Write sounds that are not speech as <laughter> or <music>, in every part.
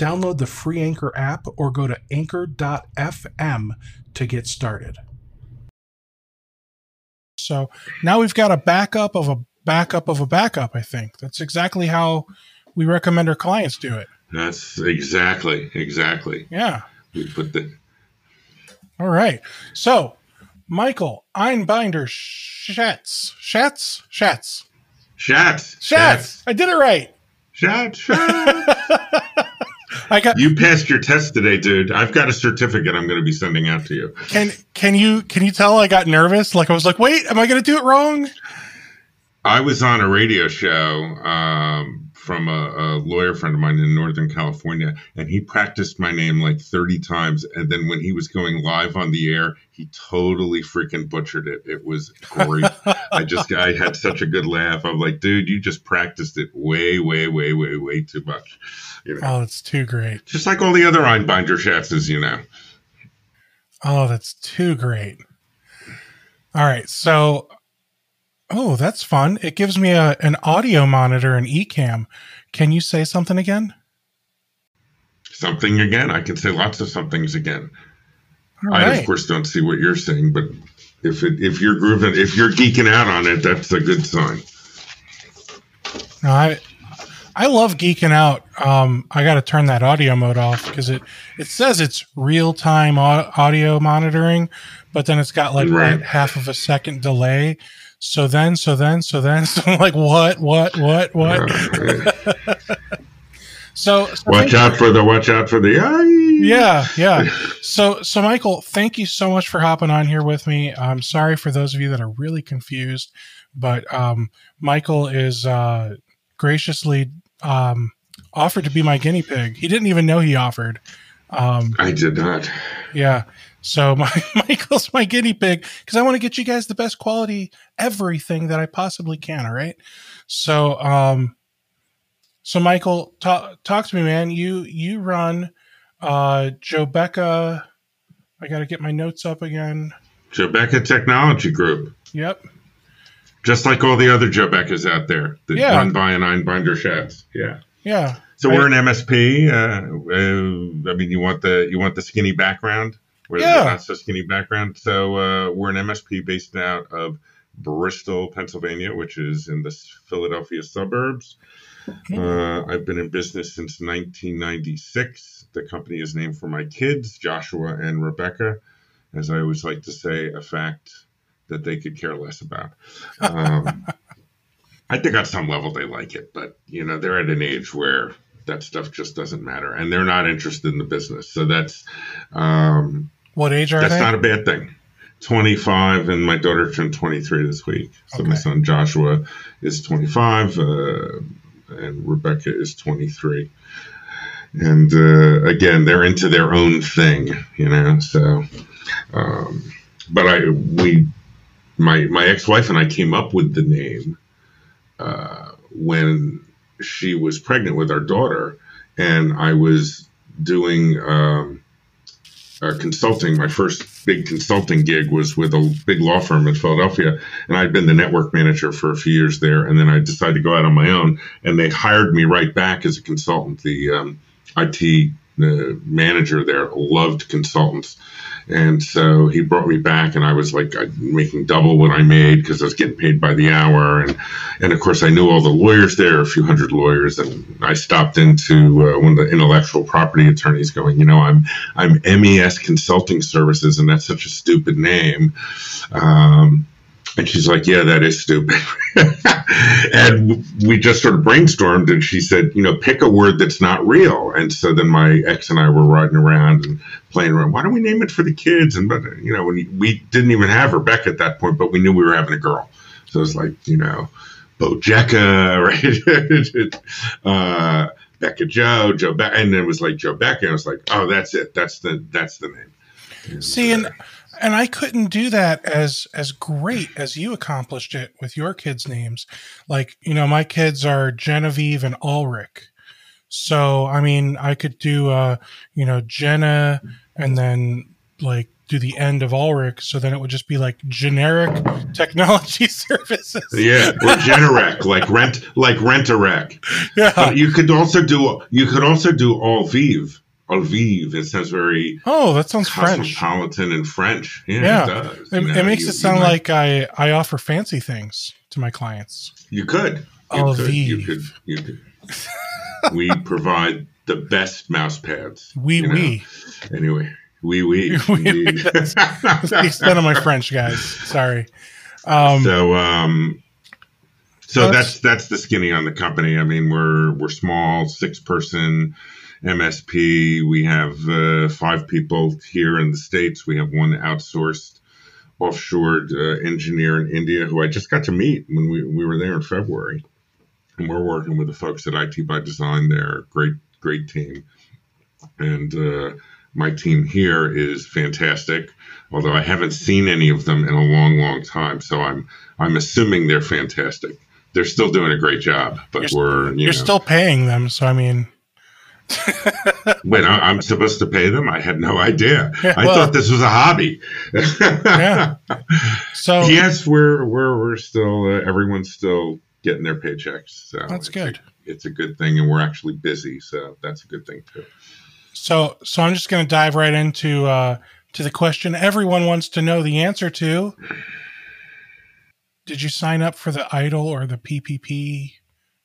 Download the free Anchor app or go to anchor.fm to get started. So now we've got a backup of a backup of a backup, I think. That's exactly how we recommend our clients do it. That's exactly, exactly. Yeah. We put the. All right. So, Michael Einbinder Schatz. Schatz? Schatz. Schatz. Schatz. I did it right. Schatz. Schatz. <laughs> I got you passed your test today, dude. I've got a certificate I'm going to be sending out to you. Can can you can you tell I got nervous? Like I was like, wait, am I going to do it wrong? I was on a radio show um, from a, a, lawyer friend of mine in Northern California, and he practiced my name like 30 times. And then when he was going live on the air, he totally freaking butchered it. It was great. <laughs> I just, I had such a good laugh. I'm like, dude, you just practiced it way, way, way, way, way too much. You know? Oh, that's too great. Just like all the other Einbinder Schatzes, you know. Oh, that's too great. All right. So, oh, that's fun. It gives me a, an audio monitor and Ecamm. Can you say something again? Something again. I can say lots of somethings again. I, of course, don't see what you're saying, but if it, if you're grooving, if you're geeking out on it, that's a good sign. No, I I love geeking out. Um, I got to turn that audio mode off because it it says it's real time audio monitoring, but then it's got like right. half of a second delay. So then, so then, so then, <laughs> so I'm like, what, what, what, what? <laughs> so, so, watch out for the watch out for the yeah, yeah. <laughs> So, so Michael, thank you so much for hopping on here with me. I'm sorry for those of you that are really confused, but um, Michael is uh, graciously um, offered to be my guinea pig. He didn't even know he offered. Um, I did not. Yeah. So <laughs> my Michael's my guinea pig because I want to get you guys the best quality everything that I possibly can. All right. So um, so Michael, talk talk to me, man. You you run uh Jobeca. I got to get my notes up again. Jobeca Technology Group. Yep. Just like all the other Jobecas out there that yeah. run by an Einbinder Schatz. Yeah. Yeah. So I, we're an MSP. Uh, uh, I mean, you want the you want the skinny background, where yeah. not so skinny background. So uh, we're an MSP based out of Bristol, Pennsylvania, which is in the Philadelphia suburbs. Uh, I've been in business since 1996. The company is named for my kids, Joshua and Rebecca. As I always like to say, a fact that they could care less about. Um, <laughs> I think on some level they like it, but you know they're at an age where that stuff just doesn't matter, and they're not interested in the business. So that's um, what age are that's they? That's not a bad thing. 25 and my daughter turned 23 this week so okay. my son joshua is 25 uh, and rebecca is 23 and uh, again they're into their own thing you know so um, but i we my my ex-wife and I came up with the name uh, when she was pregnant with our daughter, and I was doing um, consulting. My first big consulting gig was with a big law firm in Philadelphia, and I'd been the network manager for a few years there. And then I decided to go out on my own, and they hired me right back as a consultant. The um, IT uh, manager there loved consultants and so he brought me back, and I was like making double what I made because I was getting paid by the hour. And, and of course, I knew all the lawyers there, a few hundred lawyers. And I stopped into uh, one of the intellectual property attorneys going, you know, I'm, I'm MES Consulting Services, and that's such a stupid name. Um, and she's like, Yeah, that is stupid. <laughs> and we just sort of brainstormed, and she said, You know, pick a word that's not real. And so then my ex and I were riding around and playing around. Why don't we name it for the kids? And, but, you know, when we didn't even have Rebecca at that point, but we knew we were having a girl. So it was like, you know, Bojeca, <laughs> right? uh, Becca Joe, Joe Beck, and it was like Joe Becca. and I was like, oh, that's it, that's the that's the name. And, See, and and I couldn't do that as as great as you accomplished it with your kids' names. Like, you know, my kids are Genevieve and Ulrich. So, I mean, I could do uh, you know, Jenna and then like do the end of Ulrich, so then it would just be like generic <laughs> technology <laughs> services. Yeah, or generic, like rent, like rent a wreck. Yeah, but you could also do you could also do Alvive. Alvive. It sounds very oh, that sounds French, cosmopolitan and French. Yeah, yeah. it does. It, it makes you, it sound like I I offer fancy things to my clients. You could. You. Could, you could. You could. we <laughs> provide the best mouse pads. We we. Anyway, we we. that's, the extent of my French, guys. Sorry. Um, so um, so that's, that's that's the skinny on the company. I mean, we're we're small, six person MSP. We have uh, five people here in the states. We have one outsourced offshore uh, engineer in India who I just got to meet when we, we were there in February. And we're working with the folks at IT by Design there. Great, great team. And uh, my team here is fantastic, although I haven't seen any of them in a long, long time. So I'm I'm assuming they're fantastic. They're still doing a great job, but you're, we're you you're know, still paying them. So I mean, Wait, I'm supposed to pay them? I had no idea. Yeah, I well- thought this was a hobby. yeah. So <laughs> yes, we're we're we're still uh, everyone's still getting their paychecks. So That's it's a- good. it's a good thing, and we're actually busy, so that's a good thing too. So, so I'm just going to dive right into uh, to the question everyone wants to know the answer to. Did you sign up for the EIDL or the PPP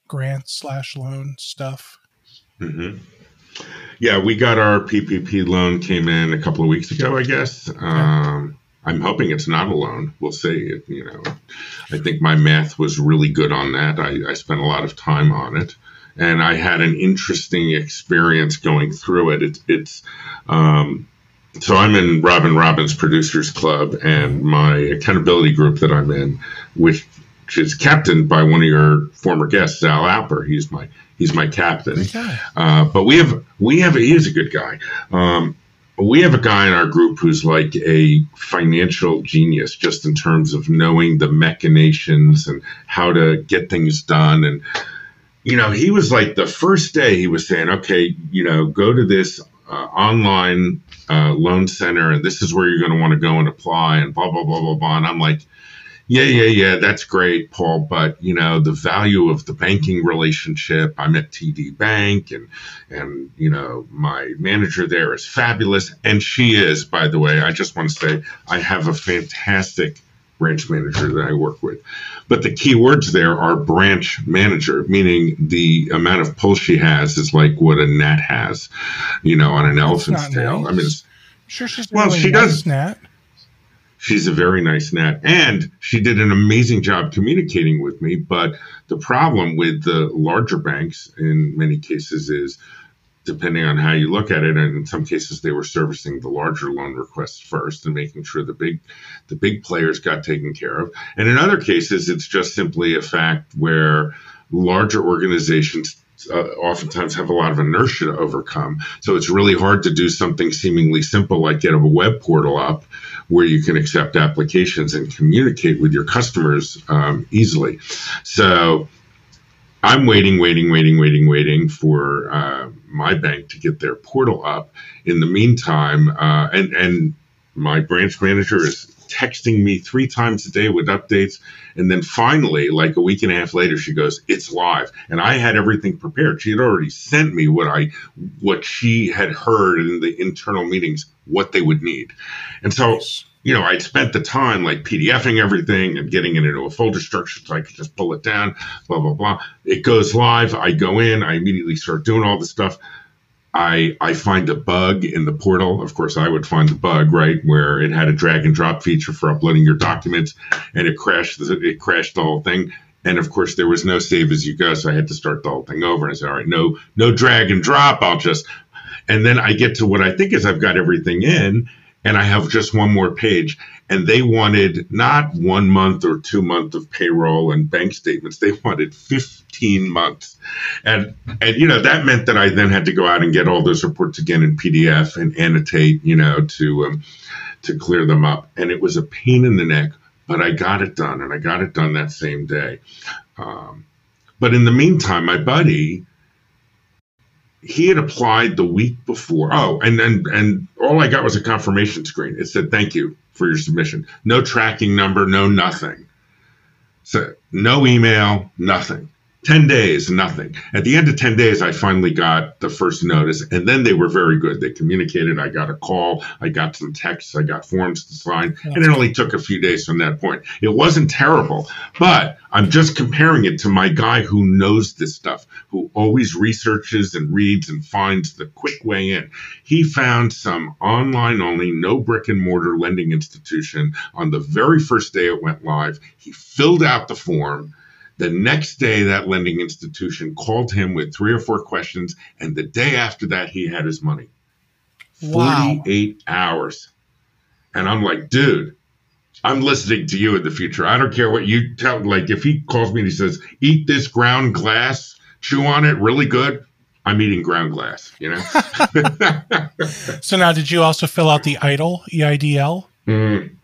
grant slash loan stuff? Hmm Yeah, we got our PPP loan came in a couple of weeks ago, I guess. Um, I'm hoping it's not a loan. We'll see. It, you know, I think my math was really good on that. I, I spent a lot of time on it, and I had an interesting experience going through it. It's it's um, so I'm in Robin Robins Producers Club, and my accountability group that I'm in, which which is captained by one of your former guests, Al Alper. He's my he's my captain. Uh, but we have we have he is a good guy. Um, we have a guy in our group who's like a financial genius, just in terms of knowing the machinations and how to get things done. And you know, he was like the first day he was saying, "Okay, you know, go to this uh, online uh, loan center, and this is where you're going to want to go and apply, and blah blah blah blah blah." And I'm like, yeah, yeah, yeah, that's great, Paul. But you know, the value of the banking relationship. I'm at TD Bank, and and you know, my manager there is fabulous, and she is, by the way. I just want to say, I have a fantastic branch manager that I work with. But the key words there are branch manager, meaning the amount of pull she has is like what a gnat has, you know, on an elephant's tail. nice. I mean, it's, Sure, she's Well, really she nice, does- Nat. She's a very nice gnat, and she did an amazing job communicating with me. But the problem with the larger banks, in many cases, is depending on how you look at it, and in some cases, they were servicing the larger loan requests first and making sure the big, the big players got taken care of. And in other cases, it's just simply a fact where larger organizations uh, oftentimes have a lot of inertia to overcome. So it's really hard to do something seemingly simple like get a web portal up where you can accept applications and communicate with your customers um, easily. So I'm waiting, waiting, waiting, waiting, waiting for uh, my bank to get their portal up. In the meantime, uh, and and my branch manager is texting me three times a day with updates. And then finally, like a week and a half later, she goes, "It's live." And I had everything prepared. She had already sent me what I what she had heard in the internal meetings, what they would need. And so you know, I'd spent the time like PDFing everything and getting it into a folder structure so I could just pull it down, blah, blah, blah. It goes live. I go in, I immediately start doing all the stuff. I, I find a bug in the portal. Of course, I would find the bug, right, where it had a drag and drop feature for uploading your documents and it crashed, the- it crashed the whole thing. And of course, there was no save as you go. So I had to start the whole thing over. And I said, all right, no, no drag and drop. I'll just, and then I get to what I think is I've got everything in and I have just one more page. And they wanted not one month or two months of payroll and bank statements. They wanted 15 months. And, and, you know, that meant that I then had to go out and get all those reports again in PDF and annotate, you know, to, um, to clear them up. And it was a pain in the neck, but I got it done and I got it done that same day. Um, but in the meantime, my buddy, he had applied the week before. Oh, and and and all I got was a confirmation screen. It said thank you for your submission. No tracking number, no nothing. So no email, nothing. 10 days, nothing. At the end of 10 days, I finally got the first notice, and then they were very good. They communicated. I got a call, I got some texts, I got forms to sign, and it only took a few days from that point. It wasn't terrible, but I'm just comparing it to my guy who knows this stuff, who always researches and reads and finds the quick way in. He found some online only, no brick and mortar lending institution on the very first day it went live. He filled out the form the next day, that lending institution called him with three or four questions, and the day after that, he had his money. Wow. 48 hours. And I'm like, dude, I'm listening to you in the future. I don't care what you tell. Like, if he calls me and he says, eat this ground glass, chew on it really good, I'm eating ground glass, you know? <laughs> so now, did you also fill out the EIDL, EIDL? Mm,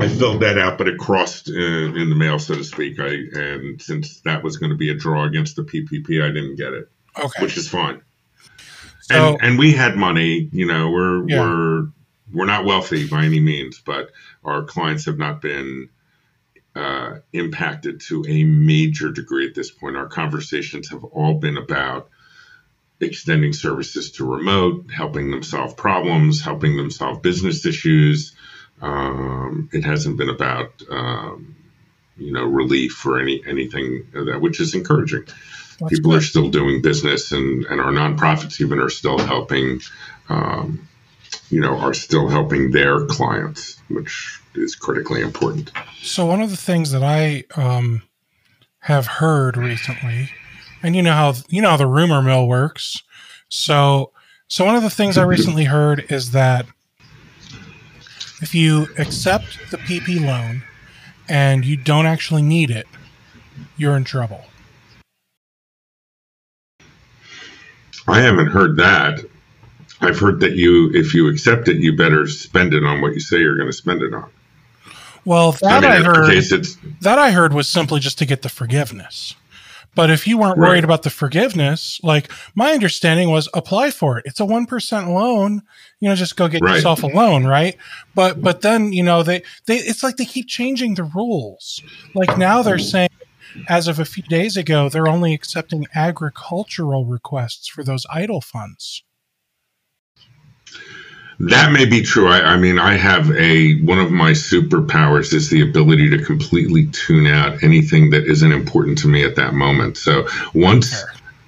I filled that out, but it crossed in, in, the mail, so to speak. I and since that was going to be a draw against the PPP, I didn't get it. Okay, which is fine. So, and and we had money. You know, we're yeah. we're we're not wealthy by any means, but our clients have not been uh, impacted to a major degree at this point. Our conversations have all been about extending services to remote, helping them solve problems, helping them solve business issues um, it hasn't been about um, you know relief or any anything that, which is encouraging. That's People good. are still doing business, and and our nonprofits even are still helping. Um, you know, are still helping their clients, which is critically important. So one of the things that I um, have heard recently, and you know how you know how the rumor mill works. So so one of the things I <laughs> recently heard is that if you accept the PP loan and you don't actually need it, you're in trouble. I haven't heard that. I've heard that you, if you accept it, you better spend it on what you say you're going to spend it on. Well, that I, mean, I heard. That I heard was simply just to get the forgiveness. But if you weren't right. worried about the forgiveness, like my understanding was apply for it. It's a 1% loan, you know, just go get right. yourself a loan, right? But but then, you know, they they it's like they keep changing the rules. Like now they're mm. saying as of a few days ago, they're only accepting agricultural requests for those EIDL funds. That may be true. I, I, mean, I have a one of my superpowers is the ability to completely tune out anything that isn't important to me at that moment. So once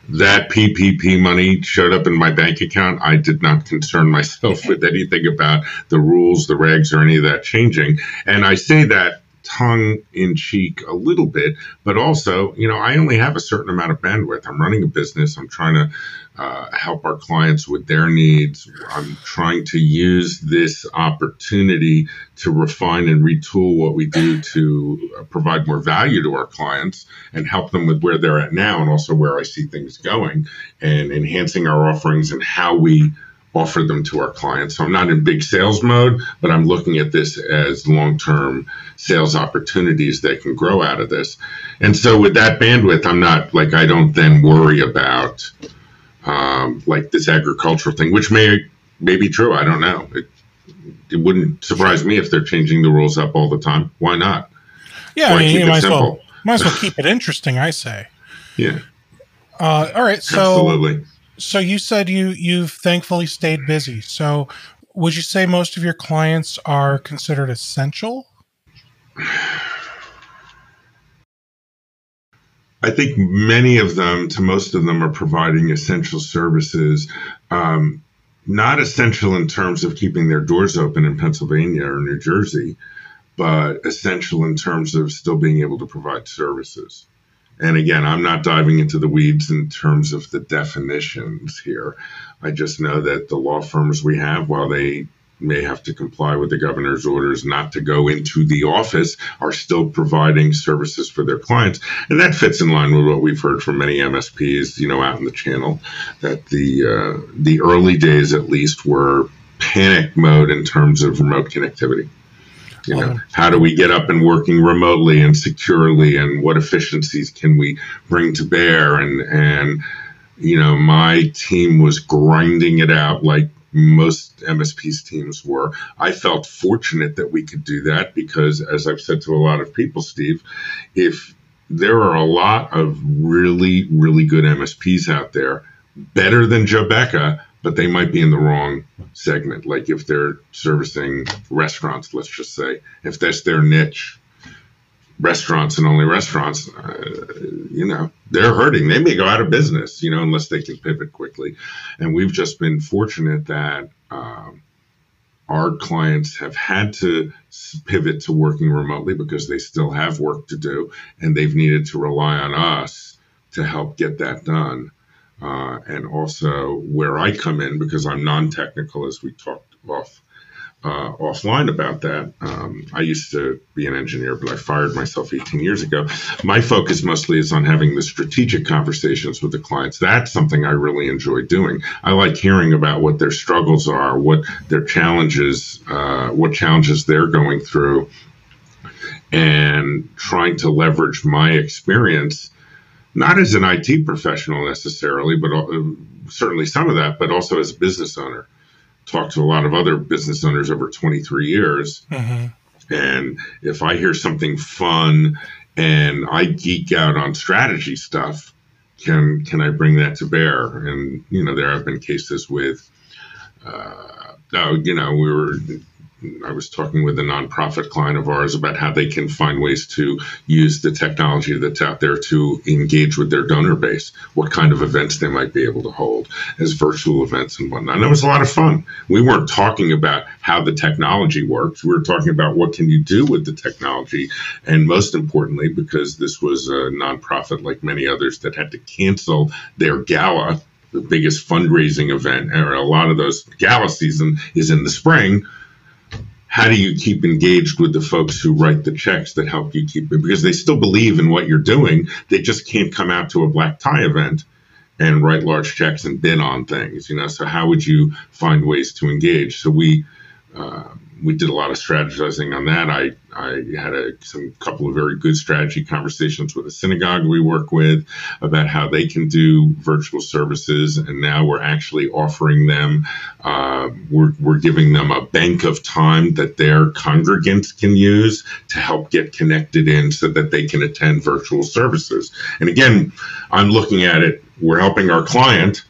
that PPP money showed up in my bank account, I did not concern myself with anything about the rules, the regs, or any of that changing. And I say that tongue in cheek a little bit, but also, you know, I only have a certain amount of bandwidth. I'm running a business. I'm trying to uh, help our clients with their needs. I'm trying to use this opportunity to refine and retool what we do to uh, provide more value to our clients and help them with where they're at now and also where I see things going and enhancing our offerings and how we offer them to our clients. So I'm not in big sales mode, but I'm looking at this as long term sales opportunities that can grow out of this. And so with that bandwidth, I'm not like, I don't then worry about um, like this agricultural thing, which may, may be true. I don't know. It, it wouldn't surprise me if they're changing the rules up all the time. Why not? Yeah, Why I mean, you might as, well, might as well <laughs> keep it interesting, I say. Yeah. Uh, all right. So, Absolutely so you said you you've thankfully stayed busy. So would you say most of your clients are considered essential? I think many of them, to most of them, are providing essential services. Um, not essential in terms of keeping their doors open in Pennsylvania or New Jersey, but essential in terms of still being able to provide services. And again, I'm not diving into the weeds in terms of the definitions here. I just know that the law firms we have, while they may have to comply with the governor's orders not to go into the office are still providing services for their clients. And that fits in line with what we've heard from many MSPs, you know, out in the channel, that the, uh, the early days at least were panic mode in terms of remote connectivity. You know, how do we get up and working remotely and securely, and what efficiencies can we bring to bear? And and you know, my team was grinding it out like most MSP's teams were. I felt fortunate that we could do that because, as I've said to a lot of people, Steve, if there are a lot of really, really good MSPs out there, better than Jobeca, but they might be in the wrong segment. Like if they're servicing restaurants, let's just say, if that's their niche, restaurants and only restaurants, uh, you know, they're hurting. They may go out of business, you know, unless they can pivot quickly. And we've just been fortunate that um, our clients have had to pivot to working remotely because they still have work to do and they've needed to rely on us to help get that done. Uh, and also where I come in because I'm non-technical, as we talked off uh, offline about that. Um, I used to be an engineer, but I fired myself 18 years ago. My focus mostly is on having the strategic conversations with the clients. That's something I really enjoy doing. I like hearing about what their struggles are, what their challenges, uh, what challenges they're going through, and trying to leverage my experience not as an IT professional necessarily, but uh, certainly some of that, but also as a business owner. Talked to a lot of other business owners over 23 years. Mm-hmm. And if I hear something fun and I geek out on strategy stuff, can can I bring that to bear? And you know, there have been cases with, uh, oh, you know, we were I was talking with a nonprofit client of ours about how they can find ways to use the technology that's out there to engage with their donor base, what kind of events they might be able to hold as virtual events and whatnot. And it was a lot of fun. We weren't talking about how the technology works. We were talking about what can you do with the technology. And most importantly, because this was a nonprofit like many others that had to cancel their gala the biggest fundraising event, or a lot of those gala season is in the spring how do you keep engaged with the folks who write the checks that help you keep it? Because they still believe in what you're doing. They just can't come out to a black tie event and write large checks and bid on things, you know. So how would you find ways to engage? So we uh, we did a lot of strategizing on that. I, I had a some couple of very good strategy conversations with a synagogue we work with about how they can do virtual services, and now we're actually offering them. Uh, we're we're giving them a bank of time that their congregants can use to help get connected in, so that they can attend virtual services. And again, I'm looking at it. We're helping our client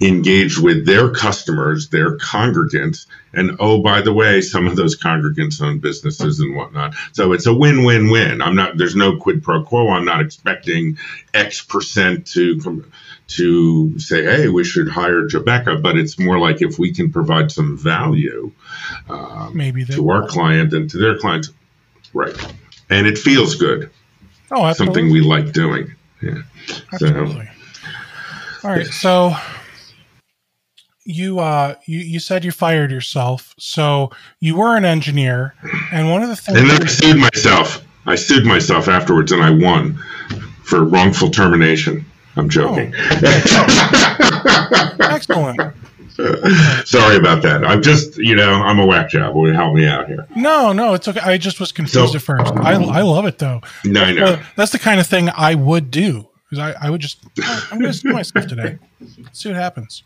engage with their customers, their congregants. And oh, by the way, some of those congregants own businesses and whatnot. So it's a win win win. I'm not, there's no quid pro quo. I'm not expecting X percent to, to say, hey, we should hire Jobeca, but it's more like if we can provide some value um, maybe to our client and to their clients. Right. And it feels good. Oh, absolutely. Something we like doing. Yeah. Absolutely. So, All right. So you uh you, you said you fired yourself so you were an engineer and one of the things and then i sued myself i sued myself afterwards and i won for wrongful termination i'm joking oh. <laughs> excellent Sorry about that. I'm just, you know, I'm a whack job. Will you help me out here? No, no, it's okay. I just was confused so, at first. I, I love it though. No, I know. That's the kind of thing I would do because I, I would just I'm going to do myself today. See what happens.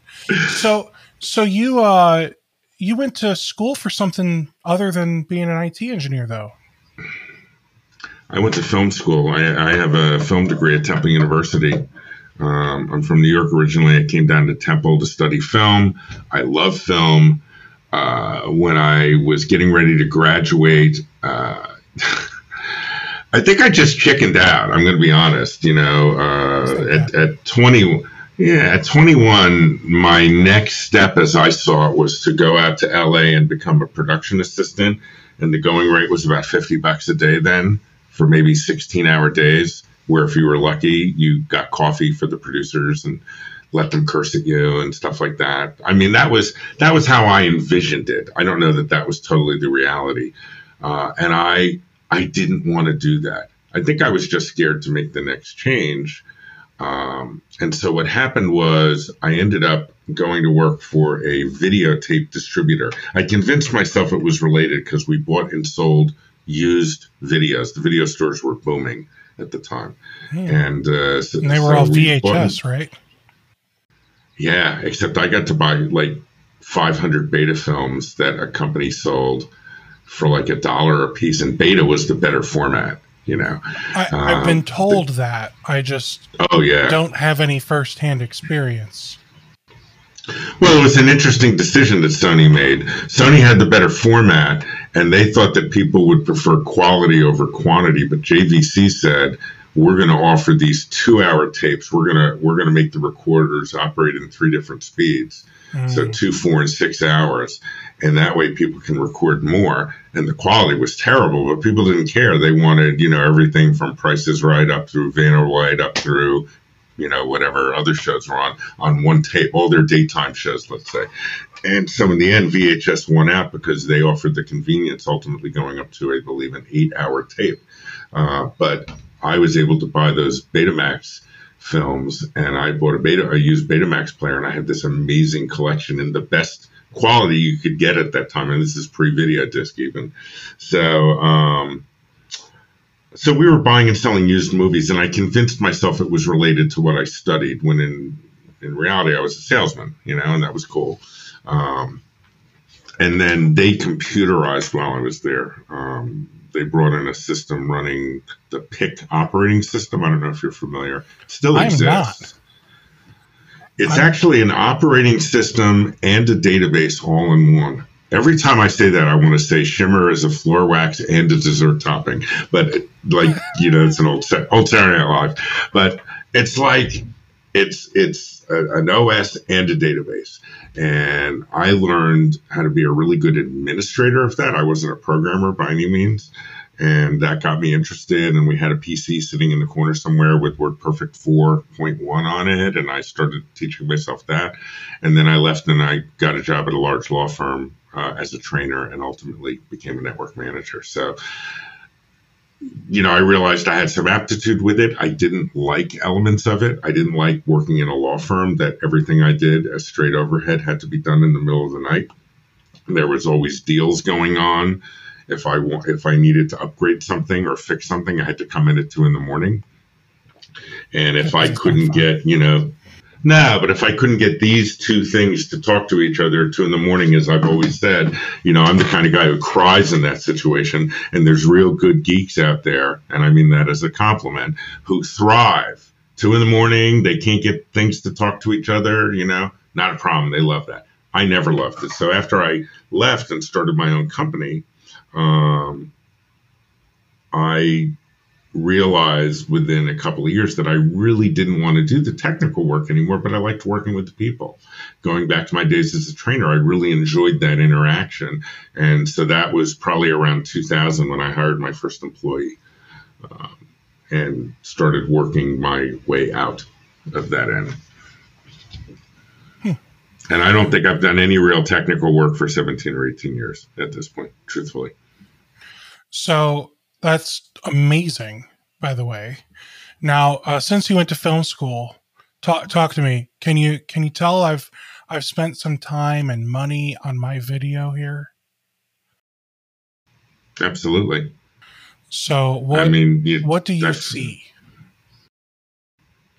So so you uh you went to school for something other than being an IT engineer, though. I went to film school. I, I have a film degree at Temple University. Um, I'm from New York originally. I came down to Temple to study film. I love film. Uh, when I was getting ready to graduate, uh, <laughs> I think I just chickened out. I'm going to be honest. You know, uh, at, at 20, yeah, at 21, my next step, as I saw it, was to go out to LA and become a production assistant. And the going rate was about 50 bucks a day then for maybe 16 hour days, where if you were lucky, you got coffee for the producers and let them curse at you and stuff like that. I mean, that was that was how I envisioned it. I don't know that that was totally the reality, uh, and I I didn't want to do that. I think I was just scared to make the next change. Um, and so what happened was I ended up going to work for a videotape distributor. I convinced myself it was related because we bought and sold used videos. The video stores were booming at the time, Hmm. and, uh, so, And they were so all we VHS, right? yeah, except I got to buy like 500 beta films that a company sold for like a dollar a piece, and beta was the better format. You know? I, I've Um, been told that. I just Oh yeah. don't have any firsthand experience. Well, it was an interesting decision that Sony made. Sony had the better format, and they thought that people would prefer quality over quantity. But JVC said, "We're going to offer these two-hour tapes. We're gonna we're gonna make the recorders operate in three different speeds, so Mm. two, four, and six hours, and that way people can record more." And the quality was terrible, but people didn't care. They wanted, you know, everything from Price Is Right up through White up through you know, whatever other shows were on, on one tape, all their daytime shows, let's say. And so in the end, VHS won out because they offered the convenience, ultimately going up to, I believe, an eight hour tape. Uh, but I was able to buy those Betamax films and I bought a Beta, I used Betamax player and I had this amazing collection in the best quality you could get at that time. And this is pre video disc even. So, um, so we were buying and selling used movies, and I convinced myself it was related to what I studied. When in in reality, I was a salesman, you know, and that was cool. Um, and then they computerized while I was there. Um, they brought in a system running the Pick operating system. I don't know if you're familiar. Still exists. It's I'm- actually an operating system and a database all in one. Every time I say that, I want to say Shimmer is a floor wax and a dessert topping. But like you know, it's an old old Saturday Night Live. But it's like it's it's an OS and a database. And I learned how to be a really good administrator of that. I wasn't a programmer by any means. And that got me interested. And we had a PC sitting in the corner somewhere with WordPerfect 4.1 on it. And I started teaching myself that. And then I left and I got a job at a large law firm uh, as a trainer and ultimately became a network manager. So, you know, I realized I had some aptitude with it. I didn't like elements of it. I didn't like working in a law firm that everything I did as straight overhead had to be done in the middle of the night. There was always deals going on. If I want, if I needed to upgrade something or fix something, I had to come in at two in the morning. And if I couldn't get, you know, no, but if I couldn't get these two things to talk to each other at two in the morning, as I've always said, you know, I'm the kind of guy who cries in that situation. And there's real good geeks out there, and I mean that as a compliment, who thrive. Two in the morning, they can't get things to talk to each other, you know, not a problem. They love that. I never loved it. So after I left and started my own company, um, I realized within a couple of years that I really didn't want to do the technical work anymore, but I liked working with the people. Going back to my days as a trainer, I really enjoyed that interaction. And so that was probably around 2000 when I hired my first employee um, and started working my way out of that end. And I don't think I've done any real technical work for 17 or 18 years at this point, truthfully. So that's amazing, by the way. Now, uh, since you went to film school, talk talk to me. Can you can you tell I've I've spent some time and money on my video here? Absolutely. So what I mean, you, what do you see?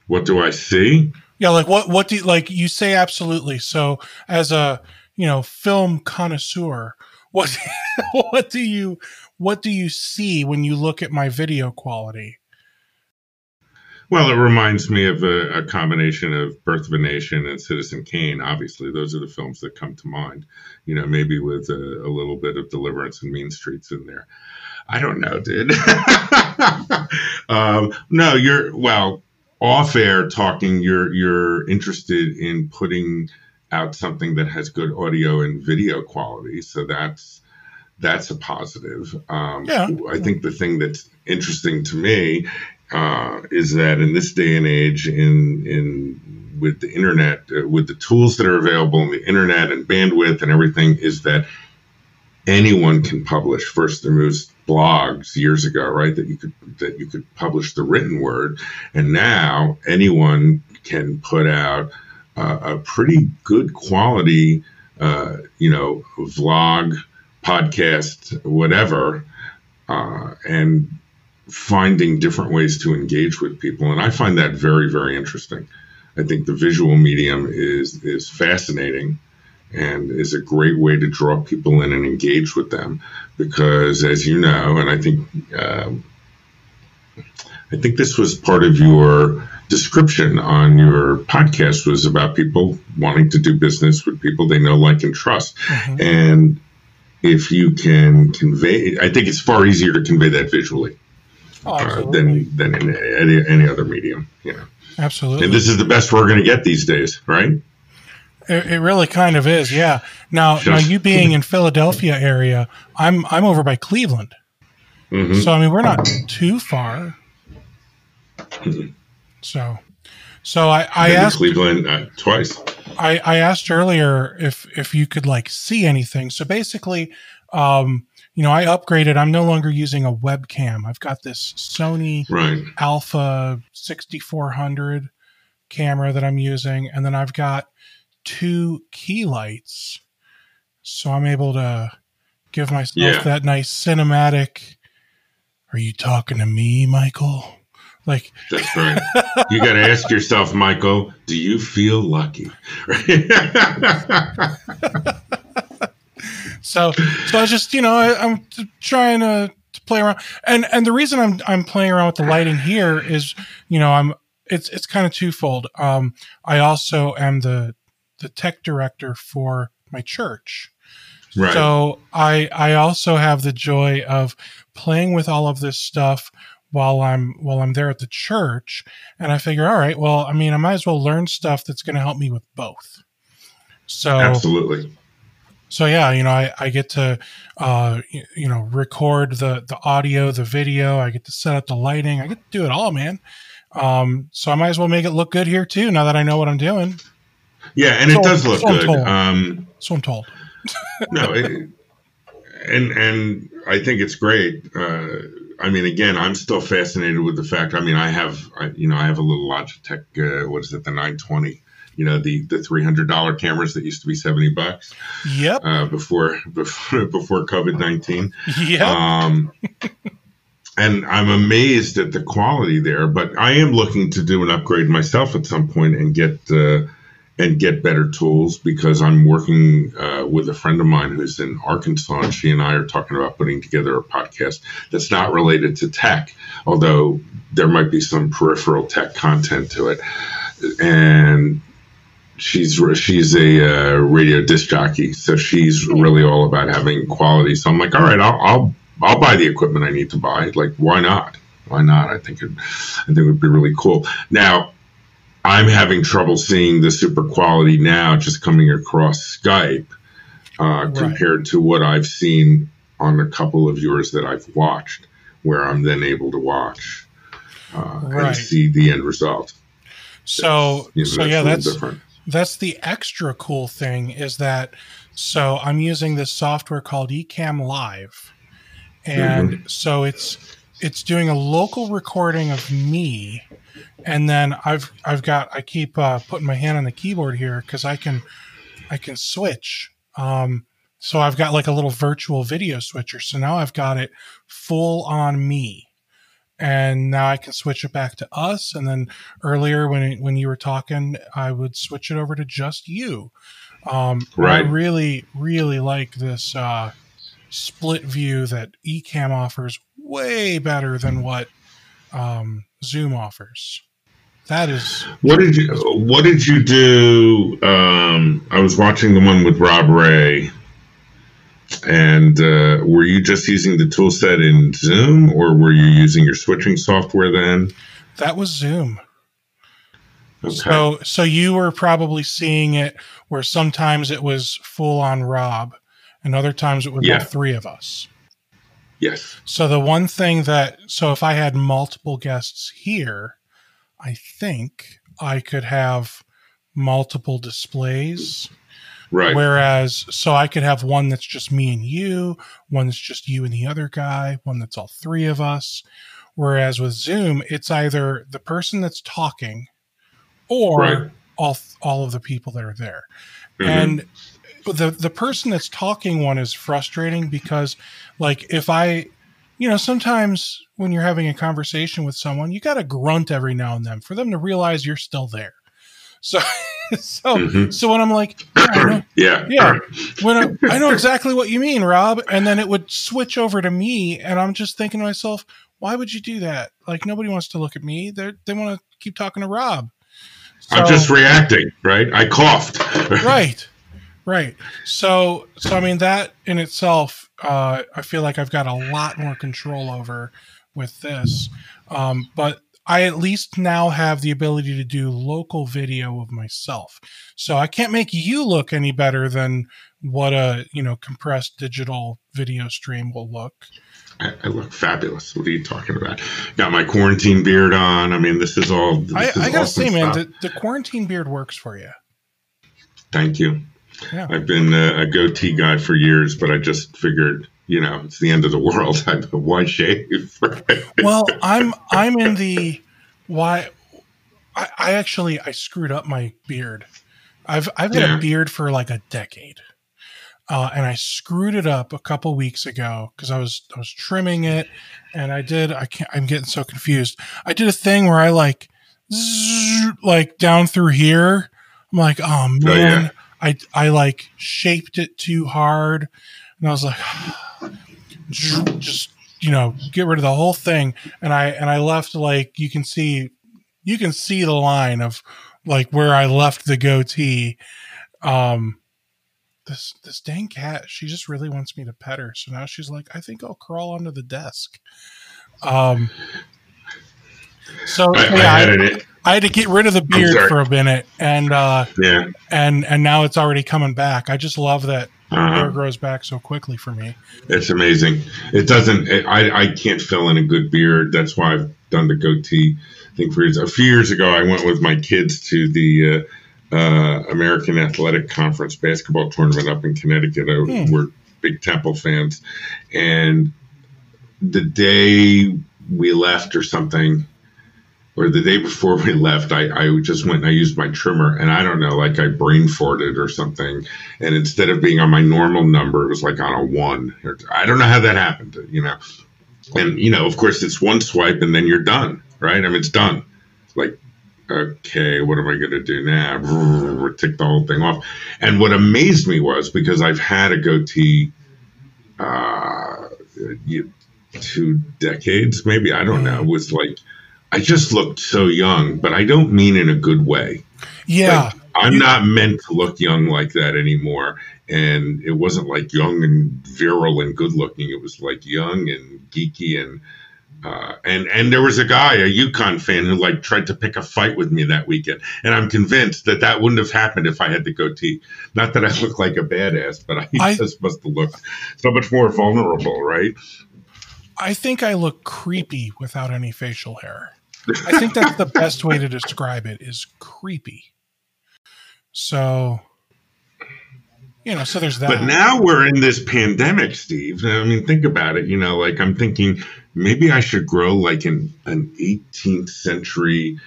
What do I see? Yeah, like what what do you, like you say absolutely. So as a you know film connoisseur, <laughs> what what do you what do you see when you look at my video quality? Well, it reminds me of a, a combination of Birth of a Nation and Citizen Kane. Obviously, those are the films that come to mind. You know, maybe with a, a little bit of Deliverance and Mean Streets in there. I don't know, dude. <laughs> um, no, you're well off air talking. You're you're interested in putting out something that has good audio and video quality. So that's that's a positive. Um, Yeah. I think the thing that's interesting to me uh, is that in this day and age, in in with the internet, uh, with the tools that are available on the internet and bandwidth and everything, is that anyone can publish. First, there was blogs years ago, right? That you could that you could publish the written word, and now anyone can put out uh, a pretty good quality, uh, you know, vlog, podcast, whatever, uh, and finding different ways to engage with people. And I find that very, very interesting. I think the visual medium is is fascinating and is a great way to draw people in and engage with them because as you know and i think um, i think this was part of your description on your podcast was about people wanting to do business with people they know like and trust mm-hmm. and if you can convey i think it's far easier to convey that visually oh, uh, than than in any, any other medium you know absolutely and this is the best we're going to get these days right it, it really kind of is, yeah. Now, now you being in Philadelphia area, I'm I'm over by Cleveland, mm-hmm. so I mean we're not too far. Mm-hmm. So, so I I asked Cleveland uh, twice. I I asked earlier if if you could like see anything. So basically, um, you know, I upgraded. I'm no longer using a webcam. I've got this Sony right. Alpha 6400 camera that I'm using, and then I've got two key lights. So I'm able to give myself yeah. that nice cinematic. Are you talking to me, Michael? Like that's right. you got to ask yourself, Michael, do you feel lucky? <laughs> so, so I was just, you know, I, am trying to, to play around, and and the reason I'm I'm playing around with the lighting here is, you know, I'm it's it's kind of twofold. Um, I also am the the tech director for my church. Right. So I I also have the joy of playing with all of this stuff while I'm while I'm there at the church, and I figure, all right, well, I mean, I might as well learn stuff that's going to help me with both. So absolutely. So yeah, you know, I, I get to, uh, you, know, record the the audio, the video. I get to set up the lighting. I get to do it all, man. Um, so I might as well make it look good here too. Now that I know what I'm doing. Yeah, and so, it does look so good. Um, so I'm told. no, it, and and I think it's great. Uh, I mean, again, I'm still fascinated with the fact. I mean, I have, I, you know, I have a little Logitech. Uh, what is it, the 920? You know, the the three hundred dollar cameras that used to be seventy bucks. Yep. Uh, before <laughs> before before COVID nineteen. Yep. Um, and I'm amazed at the quality there. But I am looking to do an upgrade myself at some point and get. Uh, and get better tools because I'm working uh, with a friend of mine who's in Arkansas, and she and I are talking about putting together a podcast that's not related to tech, although there might be some peripheral tech content to it. And she's she's a uh, radio disc jockey, so she's really all about having quality. So I'm like, all right, I'll, I'll I'll buy the equipment I need to buy. Like, why not? Why not? I think it, I think it would be really cool. Now, I'm having trouble seeing the super quality now just coming across Skype uh, right. compared to what I've seen on a couple of yours that I've watched, where I'm then able to watch uh, right. and see the end result. So, you know, so yeah, that's different. that's the extra cool thing is that so I'm using this software called Ecamm Live, and mm-hmm. so it's it's doing a local recording of me and then I've I've got I keep uh, putting my hand on the keyboard here because I can I can switch. Um, so I've got like a little virtual video switcher. So now I've got it full on me, and now I can switch it back to us. And then earlier when it, when you were talking, I would switch it over to just you. Um, right. I really really like this uh, split view that Ecamm offers. Way better than what um, Zoom offers. That is. What did you What did you do? Um, I was watching the one with Rob Ray, and uh, were you just using the tool set in Zoom, or were you using your switching software then? That was Zoom. Okay. So, so you were probably seeing it where sometimes it was full on Rob, and other times it would yeah. be three of us. Yes. So the one thing that so if I had multiple guests here, I think I could have multiple displays. Right. Whereas, so I could have one that's just me and you, one that's just you and the other guy, one that's all three of us. Whereas with Zoom, it's either the person that's talking or Right. all all of the people that are there. Mhm. And the the person that's talking one is frustrating because like if I you know, sometimes when you're having a conversation with someone, you got to grunt every now and then for them to realize you're still there. <laughs> So, so, Mhm. so when I'm like, yeah, know, <clears throat> yeah. yeah, when I, I know <laughs> exactly what you mean, Rob, and then it would switch over to me, and I'm just thinking to myself, why would you do that? Like nobody wants to look at me; they they want to keep talking to Rob. I'm just reacting, right? I coughed. <laughs> right right so so i mean that in itself uh i feel like i've got a lot more control over with this um but i at least now have the ability to do local video of myself so i can't make you look any better than what a you know compressed digital video stream will look I, I look fabulous. What are you talking about? Got my quarantine beard on. I mean, this is all. This i, is I gotta awesome say man the, the quarantine beard works for you Thank you. Yeah. I've been a, a goatee guy for years, but I just figured, you know, it's the end of the world. <laughs> I, why shave? <laughs> well i'm i'm in the why I, I actually i screwed up my beard i've i've had Yeah. a beard for like a decade uh, and i screwed it up a couple weeks ago because i was i was trimming it and i did i can't i'm getting so confused i did a thing where i like zzz, like down through here i'm like oh man yeah. I i like shaped it too hard and i was like <sighs> just you know get rid of the whole thing. And i and i left like you can see you can see the line of like where i left the goatee. Um this this dang cat she just really wants me to pet her. So now she's like i think i'll crawl under the desk. Um so I, I yeah, I, it. I had to get rid of the beard for a minute and uh Yeah. and and now it's already coming back i just love that Uh-huh. hair grows back so quickly for me It's amazing. It doesn't. It, I I can't fill in a good beard. That's why I've done the goatee thing for years. A few years ago, I went with my kids to the uh, uh, American Athletic Conference basketball tournament up in Connecticut. Uh, Hmm. We're big Temple fans, and the day we left or something. Or the day before we left, I, I just went and I used my trimmer, and I don't know, like I brain farted or something, and instead of being on my normal number, it was like on a one. I don't know how that happened, you know. And you know, of course, it's one swipe and then you're done, right? I mean, it's done. Like, okay, what am I going to do now? Tick the whole thing off. And what amazed me was because I've had a goatee, uh, two decades, maybe I don't know. It was like, I just looked so young, but I don't mean in a good way. yeah I'm You- not meant to look young like that anymore. And it wasn't like young and virile and good looking. It was like young and geeky and uh, and and there was a guy, a UConn fan, who like tried to pick a fight with me that weekend. And I'm convinced that that wouldn't have happened if I had the goatee. Not that I look like a badass, but I, I- <laughs> just must have looked so much more vulnerable, right? I think I look creepy without any facial hair. I think that's the best way to describe it is creepy. So, you know, so there's that. But now we're in this pandemic, Steve. I mean, think about it. You know, like I'm thinking maybe I should grow like an an 18th century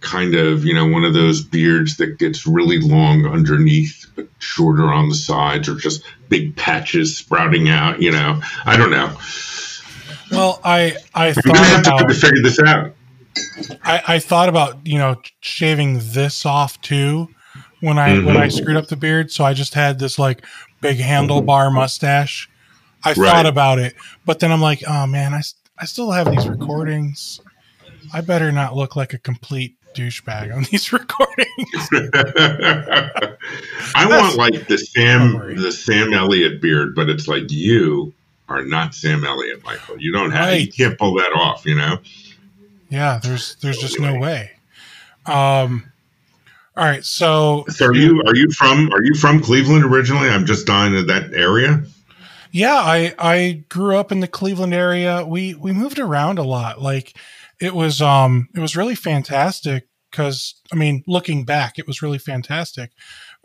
kind of, you know, one of those beards that gets really long underneath but shorter on the sides, or just big patches sprouting out. You know, I don't know. well, I I I'm gonna thought have to about figure this out. I, I thought about you know shaving this off too when I when I mm-hmm. screwed up the beard. So I just had this like big mm-hmm. handlebar mustache. I Right. thought about it, but then I'm like, oh man, I I still have these recordings. I better not look like a complete douchebag on <laughs> these recordings. <laughs> I want like the Sam the Sam Elliott beard, but it's like you are not Sam Elliott, Michael. You don't have you Right. can't pull that off, you know. Yeah, there's there's just no way. Um all right, so So are you are you from are you from Cleveland originally? I'm just dying in that area. Yeah, I I grew up in the Cleveland area. We we moved around a lot. Like it was um it was really fantastic because I mean, looking back, it was really fantastic.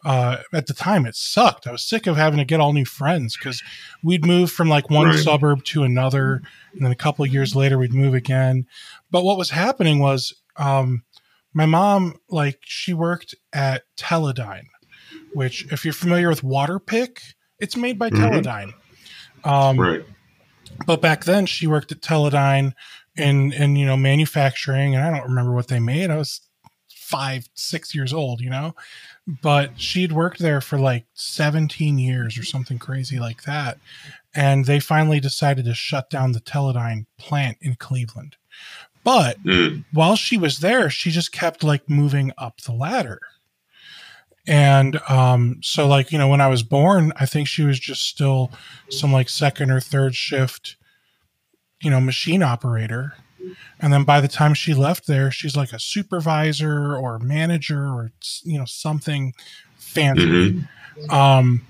Uh, at the time, it sucked. I was sick of having to get all new friends because we'd move from like one right. suburb to another, and then a couple of years later, we'd move again. But what was happening was, um, my mom, like, she worked at Teledyne, which, if you're familiar with Waterpik, it's made by mm-hmm. Teledyne. Um, right. But back then, she worked at Teledyne in in you know manufacturing, and I don't remember what they made. I was five, six years old, you know? But she'd worked there for like 17 years or something crazy like that. And they finally decided to shut down the Teledyne plant in Cleveland. But mm. while she was there, she just kept like moving up the ladder. And um, so, like, you know, when I was born, I think she was just still some like second or third shift, you know, machine operator and then by the time she left there she's like a supervisor or manager or you know something fancy mm-hmm. um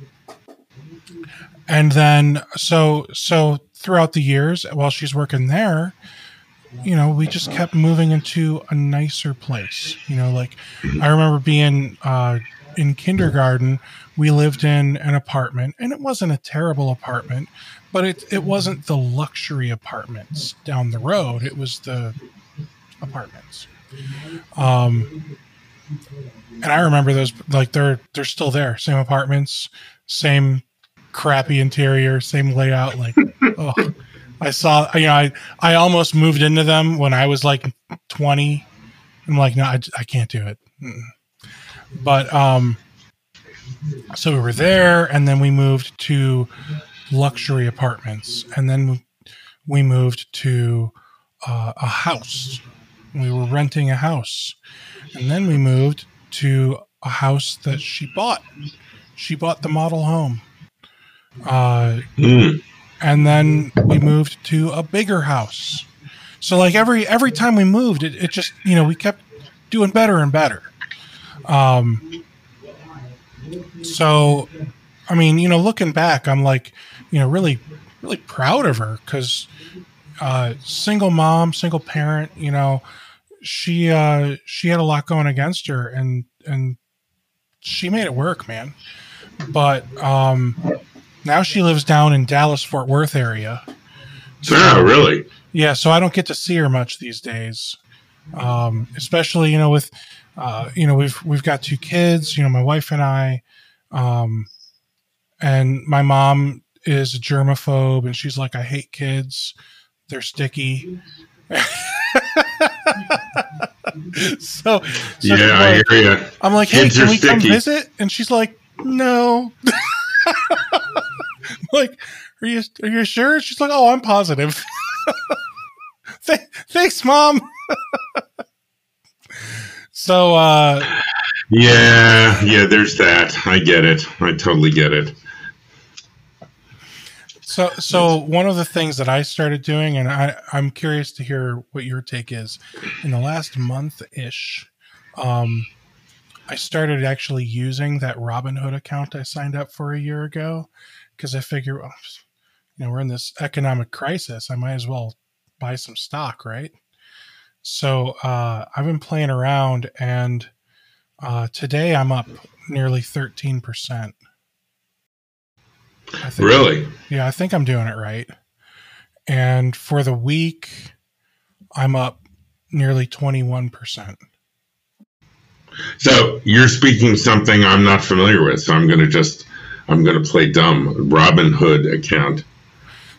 and then so so throughout the years while she's working there you know we just kept moving into a nicer place you know like i remember being uh in kindergarten we lived in an apartment and it wasn't a terrible apartment but it it wasn't the luxury apartments down the road. It was the apartments. Um, and I remember those like they're they're still there. Same apartments, same crappy interior, same layout. Like, <laughs> oh, I saw. You know, I I almost moved into them when I was like twenty. I'm like, no, I, I can't do it. But um, so we were there, and then we moved to luxury apartments, and then we moved to uh, a house. We were renting a house, and then we moved to a house that she bought. She bought the model home. Uh, mm. And then we moved to a bigger house. So like every every time we moved, it, it just you know we kept doing better and better. Um, so, I mean, you know, looking back, I'm like, you know, really, really proud of her because uh, single mom, single parent, you know, she uh, she had a lot going against her, and and she made it work, man. But um, now she lives down in Dallas Fort Worth area. So, oh, really? Yeah, so I don't get to see her much these days. Um, especially, you know, with uh, you know, we've we've got two kids, you know, my wife and I. Um, and my mom is a germaphobe and she's like, I hate kids. They're sticky. <laughs> so, so, yeah, like, I hear you. I'm like, hey, kids can we sticky. come visit? And she's like, no. <laughs> <laughs> like, are you are you sure? She's like, oh, I'm positive. <laughs> Th- thanks, mom. <laughs> so, uh, yeah, yeah, there's that. I get it. I totally get it. So, so one of the things that I started doing, and I, I'm curious to hear what your take is. In the last month ish, um, I started actually using that Robinhood account I signed up for a year ago because I figure, well, you know, we're in this economic crisis. I might as well buy some stock, right? So uh, I've been playing around, and uh, today I'm up nearly thirteen percent. really? Yeah, I think I'm doing it right. And for the week, I'm up nearly 21%. So you're speaking something I'm not familiar with. So I'm going to just, I'm going to play dumb. Robinhood account.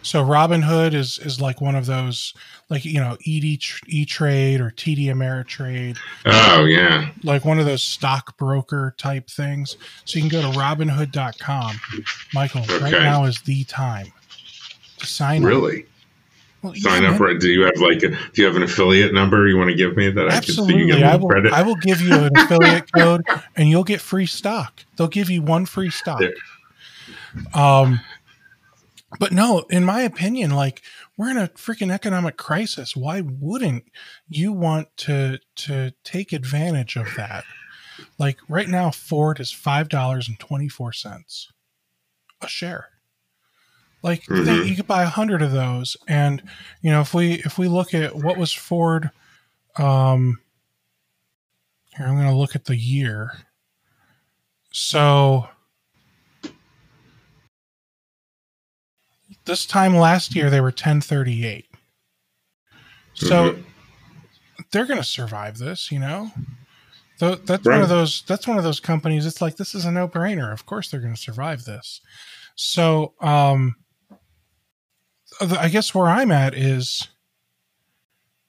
So Robinhood is is like one of those, like you know, ED E Trade or TD Ameritrade. Oh yeah, like one of those stockbroker type things. So you can go to Robinhood.com. Michael, okay. right now is the time to sign really? up. Really? Well, sign yeah, up right do you have like a, do you have an affiliate number you want to give me that absolutely. I can so I will, credit? I will give you an affiliate code and you'll get free stock. They'll give you one free stock. There. Um but no, in my opinion, like we're in a freaking economic crisis. Why wouldn't you want to to take advantage of that? Like right now, Ford is five dollars and twenty four cents a share. Like mm-hmm. they, you could buy a hundred of those, and you know if we if we look at what was Ford, um, here I'm going to look at the year. So this time last year they were 1038. So mm-hmm. they're going to survive this, you know. that's right. one of those. That's one of those companies. It's like this is a no brainer. Of course they're going to survive this. So, um, I guess where I'm at is,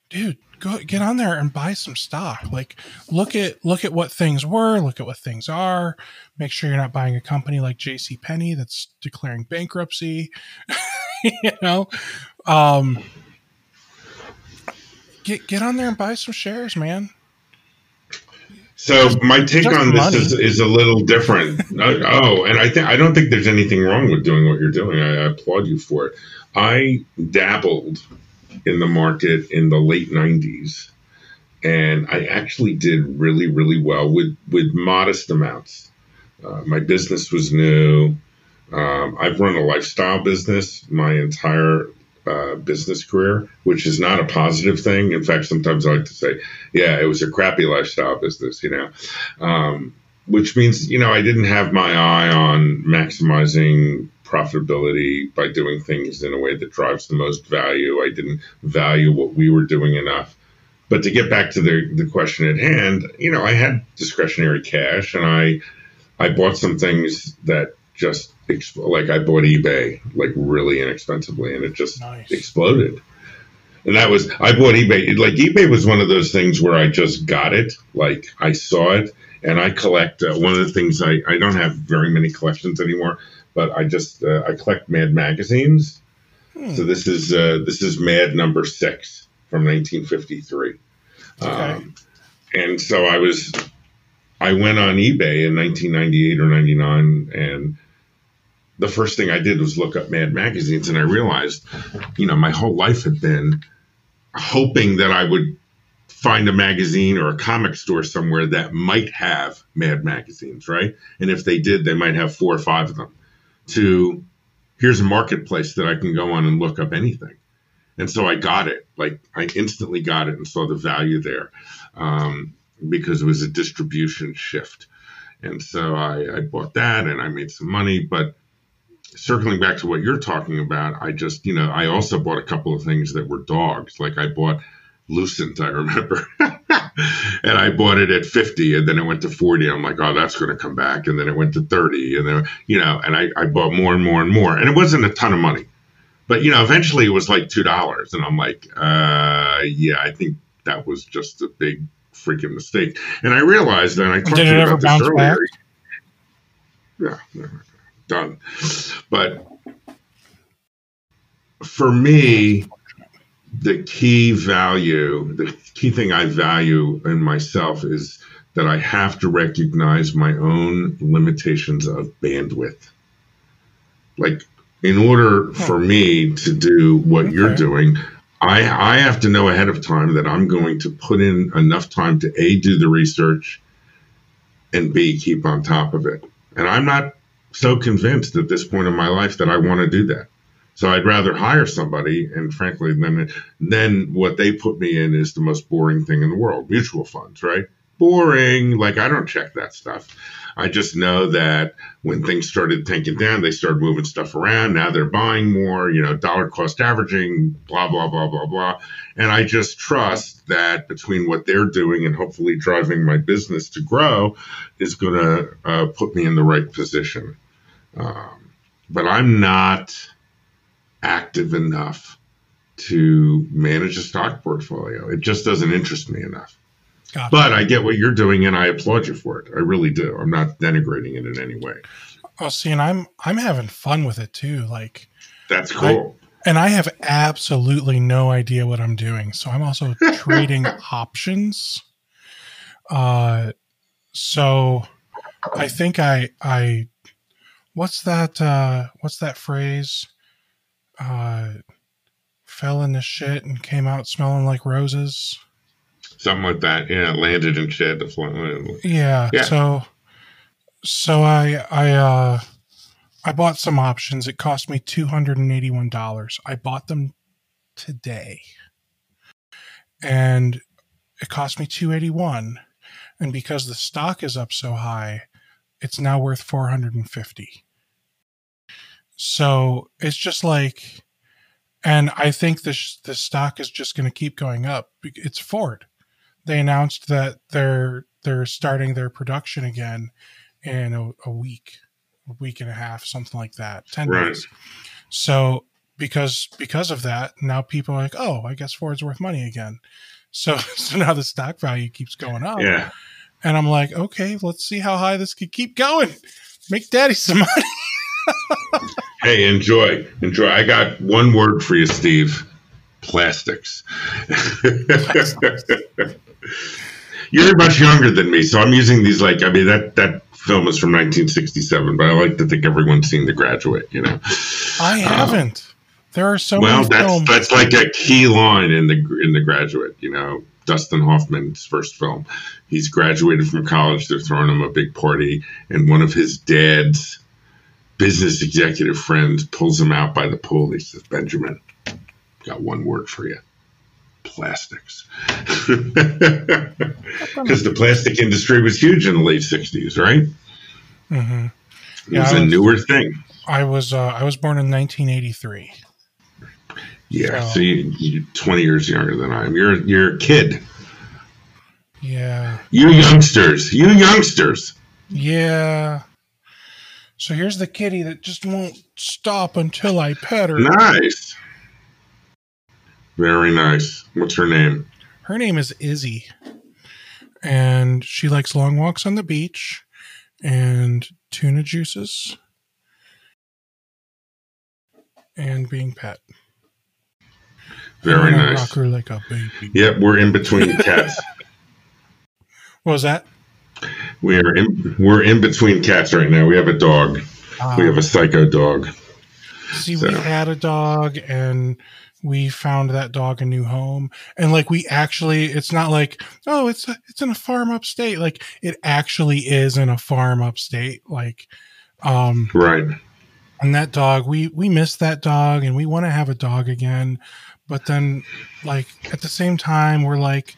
dude, go get on there and buy some stock. Like look at look at what things were, look at what things are. Make sure you're not buying a company like J.C. Penney that's declaring bankruptcy. <laughs> you know, um, get get on there and buy some shares, man. So my take on this is, is a little different. <laughs> oh, and I think I don't think there's anything wrong with doing what you're doing. I, I applaud you for it. I dabbled in the market in the late 90s and I actually did really, really well with, with modest amounts. Uh, my business was new. Um, I've run a lifestyle business my entire uh, business career, which is not a positive thing. In fact, sometimes I like to say, yeah, it was a crappy lifestyle business, you know, um, which means, you know, I didn't have my eye on maximizing profitability by doing things in a way that drives the most value. I didn't value what we were doing enough. But to get back to the, the question at hand, you know, I had discretionary cash and I I bought some things that just like I bought eBay like really inexpensively and it just nice. exploded. And that was I bought eBay like eBay was one of those things where I just got it like I saw it and I collect uh, one of the things I I don't have very many collections anymore but I just uh, I collect Mad magazines. Hmm. So this is uh, this is Mad number six from 1953. Okay. Um, and so I was I went on eBay in 1998 or 99 and the first thing I did was look up Mad magazines and I realized, you know, my whole life had been hoping that I would find a magazine or a comic store somewhere that might have Mad magazines, right? And if they did, they might have four or five of them to here's a marketplace that I can go on and look up anything. And so I got it. Like I instantly got it and saw the value there um, because it was a distribution shift. And so I, I bought that and I made some money. But circling back to what you're talking about, I just, you know, I also bought a couple of things that were dogs. Like I bought Lucent, I remember. <laughs> and I bought it at 50 and then it went to 40. I'm like, oh, that's going to come back. And then it went to 30 and then, you know, and I, I bought more and more and more. And it wasn't a ton of money. But, you know, eventually it was like $2. And I'm like, uh, yeah, I think that was just a big freaking mistake. And I realized, and I talked Did to you about this earlier. Back? Yeah, done. But for me, the key value, the key thing I value in myself is that I have to recognize my own limitations of bandwidth. Like, in order for hmm. me to do what okay. you're doing, I, I have to know ahead of time that I'm going to put in enough time to A, do the research, and B, keep on top of it. And I'm not so convinced at this point in my life that I want to do that. So I'd rather hire somebody, and frankly, then then what they put me in is the most boring thing in the world: mutual funds, right? Boring. Like I don't check that stuff. I just know that when things started tanking down, they started moving stuff around. Now they're buying more, you know, dollar cost averaging, blah, blah, blah, blah, blah. And I just trust that between what they're doing and hopefully driving my business to grow is going to uh, put me in the right position. Um, but I'm not active enough to manage a stock portfolio. It just doesn't interest me enough. Gotcha. But I get what you're doing, and I applaud you for it. I really do. I'm not denigrating it in any way. Oh, see, and I'm I'm having fun with it too. Like that's cool. I, and I have absolutely no idea what I'm doing. So I'm also <laughs> trading options. Uh, so I think I I what's that uh what's that phrase? Uh, fell in the shit and came out smelling like roses. Something like that. Yeah, landed in shit. Yeah, yeah. So, so I I uh, I bought some options. It cost me $281. I bought them today. And it cost me 281 and because the stock is up so high, it's now worth 450. So, it's just like and I think this the stock is just going to keep going up. It's Ford. They announced that they're they're starting their production again in a, a week, a week and a half, something like that, ten right. days. So because because of that, now people are like, oh, I guess Ford's worth money again. <laughs> So so now the stock value keeps going up. Yeah. And I'm like, okay, let's see how high this could keep going. Make daddy some money. Hey, enjoy. Enjoy. I got one word for you, Steve. Plastics. You're much younger than me, so I'm using these like I mean that that film is from 1967, but I like to think everyone's seen The Graduate. You know, I haven't. Um, there are so well, many that's films. that's like a key line in the in The Graduate. You know, Dustin Hoffman's first film. He's graduated from college. They're throwing him a big party, and one of his dad's business executive friend pulls him out by the pool. He says, "Benjamin, got one word for you." Plastics, <laughs> because the plastic industry was huge in the late '60s, right? Mm-hmm. It was, was a newer thing. I was uh, I was born in 1983. Yeah, so, so you, are 20 years younger than I am. You're you're a kid. Yeah. You youngsters, you youngsters. Yeah. So here's the kitty that just won't stop until I pet her. Nice. Very nice. What's her name? Her name is Izzy. And she likes long walks on the beach and tuna juices and being pet. Very nice. Rock her like a baby. Yep, we're in between cats. <laughs> what was that? We are in. We're in between cats right now. We have a dog. Um, we have a psycho dog. See, so. we had a dog, and we found that dog a new home, and like we actually, it's not like oh, it's a, it's in a farm upstate. Like it actually is in a farm upstate. Like, um, right. And that dog, we we miss that dog, and we want to have a dog again but then like at the same time we're like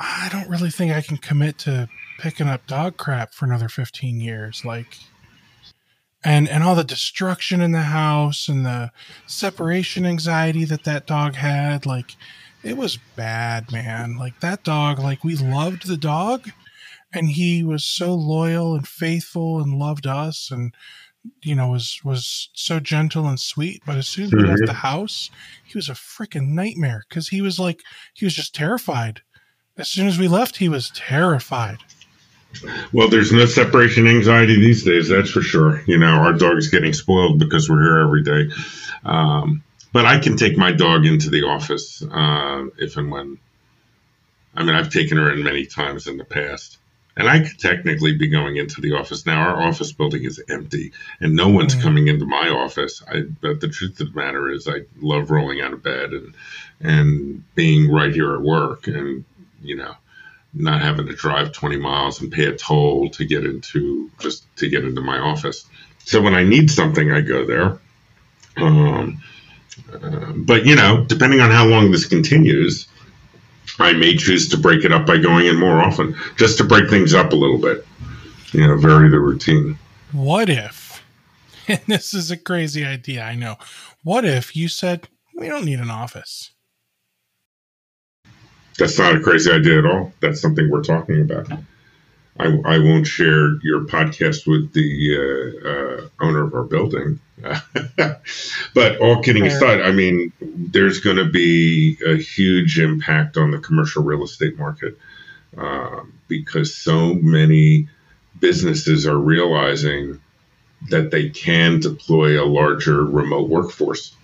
i don't really think i can commit to picking up dog crap for another 15 years like and and all the destruction in the house and the separation anxiety that that dog had like it was bad man. Like that dog like we loved the dog and he was so loyal and faithful and loved us and you know was was so gentle and sweet but as soon as we mm-hmm. left the house he was a freaking nightmare because he was like he was just terrified. As soon as we left he was terrified well there's no separation anxiety these days that's for sure you know our dog's getting spoiled because we're here every day um, but i can take my dog into the office uh, if and when i mean i've taken her in many times in the past and I could technically be going into the office now. Our office building is empty, and no one's mm. coming into my office. I, but the truth of the matter is, I love rolling out of bed and and being right here at work, and you know, not having to drive 20 miles and pay a toll to get into just to get into my office. So when I need something, I go there. Um, uh, but you know, depending on how long this continues, I may choose to break it up by going in more often, just to break things up a little bit. You know, vary the routine. What if, and <laughs> this is a crazy idea, I know. What if you said, we don't need an office? That's not a crazy idea at all. That's something we're talking about. I, I won't share your podcast with the uh, uh, owner of our building. <laughs> but all kidding aside, I mean, there's going to be a huge impact on the commercial real estate market uh, because so many businesses are realizing that they can deploy a larger remote workforce.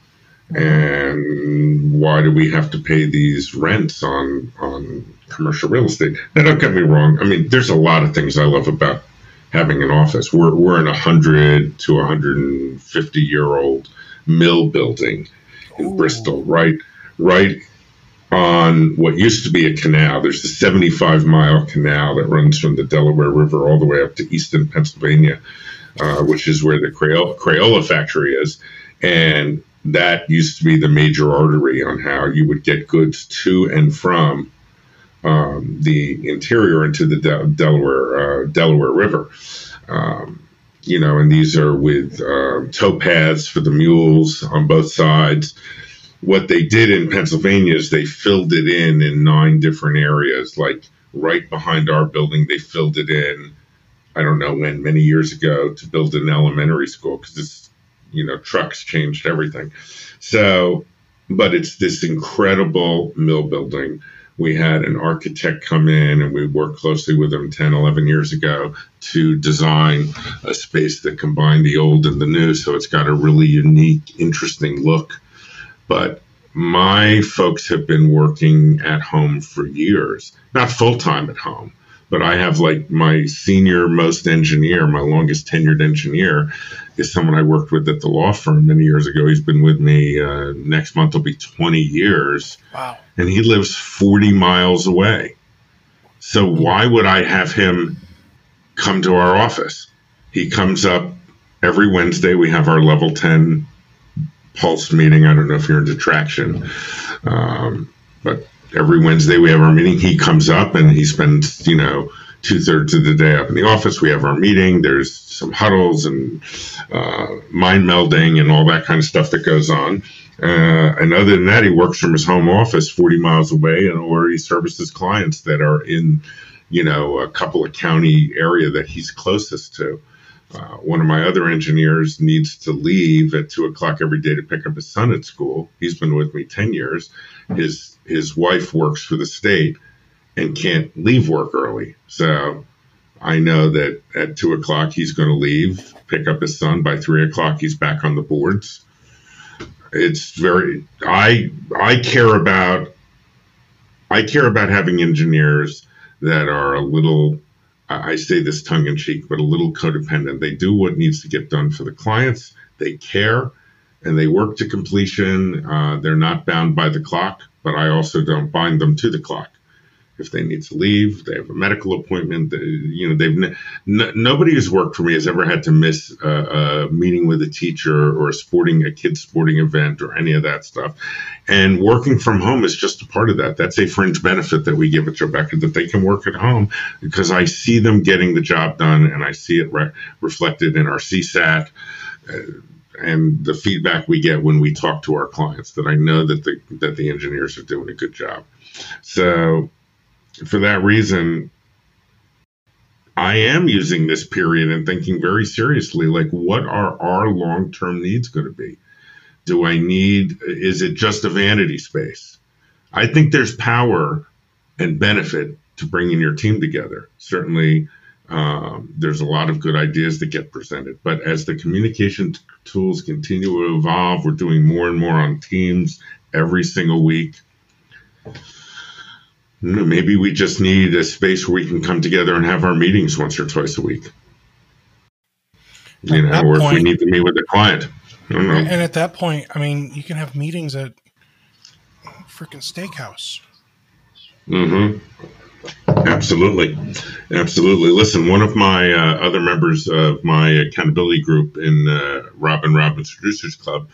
And why do we have to pay these rents on on commercial real estate. Now, don't get me wrong. I mean, there's a lot of things I love about having an office. We're, we're in a 100 to 150 year old mill building in Ooh. Bristol, right, right on what used to be a canal. There's a 75 mile canal that runs from the Delaware River all the way up to Easton, Pennsylvania. uh, which is where the Crayola, Crayola factory is. And that used to be the major artery on how you would get goods to and from um, the interior into the De- Delaware uh, Delaware River. Um, you know, and these are with uh, towpaths for the mules on both sides. What they did in Pennsylvania is they filled it in in nine different areas, like right behind our building. They filled it in. I don't know when, many years ago, to build an elementary school because this, you know, trucks changed everything. So, but it's this incredible mill building we had an architect come in and we worked closely with him 10, 11 years ago to design a space that combined the old and the new. So it's got a really unique, interesting look. But my folks have been working at home for years, not full time at home, but I have like my senior most engineer, my longest tenured engineer, is someone I worked with at the law firm many years ago. He's been with me. Uh, next month will be 20 years. Wow. And he lives 40 miles away. So why would I have him come to our office? He comes up every Wednesday. We have our level 10 pulse meeting. I don't know if you're into traction, um, but every Wednesday we have our meeting. He comes up and he spends, you know, two thirds of the day up in the office. We have our meeting. There's some huddles and uh, mind melding and all that kind of stuff that goes on. Uh, and other than that, he works from his home office 40 miles away, and or he services clients that are in, you know, a couple of county area that he's closest to. Uh, one of my other engineers needs to leave at two o'clock every day to pick up his son at school. He's been with me 10 years. His his wife works for the state and can't leave work early. So I know that at two o'clock he's going to leave, pick up his son. By three o'clock he's back on the boards. It's very I I care about I care about having engineers that are a little I say this tongue in cheek, but a little codependent. They do what needs to get done for the clients. They care and they work to completion. Uh, they're not bound by the clock, but I also don't bind them to the clock if they need to leave, they have a medical appointment. They, you know, they've n- nobody who's worked for me has ever had to miss a, a, meeting with a teacher or a sporting a kid's sporting event or any of that stuff. And working from home is just a part of that. That's a fringe benefit that we give at Tribeca that they can work at home because I see them getting the job done and I see it re- reflected in our CSAT. Uh, and the feedback we get when we talk to our clients that I know that the that the engineers are doing a good job. So for that reason, I am using this period and thinking very seriously like, what are our long term needs going to be? Do I need, is it just a vanity space? I think there's power and benefit to bringing your team together. Certainly, um, there's a lot of good ideas that get presented. But as the communication t- tools continue to evolve, we're doing more and more on Teams every single week maybe we just need a space where we can come together and have our meetings once or twice a week. You know, or point, if we need to meet with a client. And at that point, I mean, you can have meetings at freaking steakhouse. Mm-hmm. Absolutely, absolutely. Listen, one of my uh, other members of my accountability group in uh, Robin Robins Producers Club,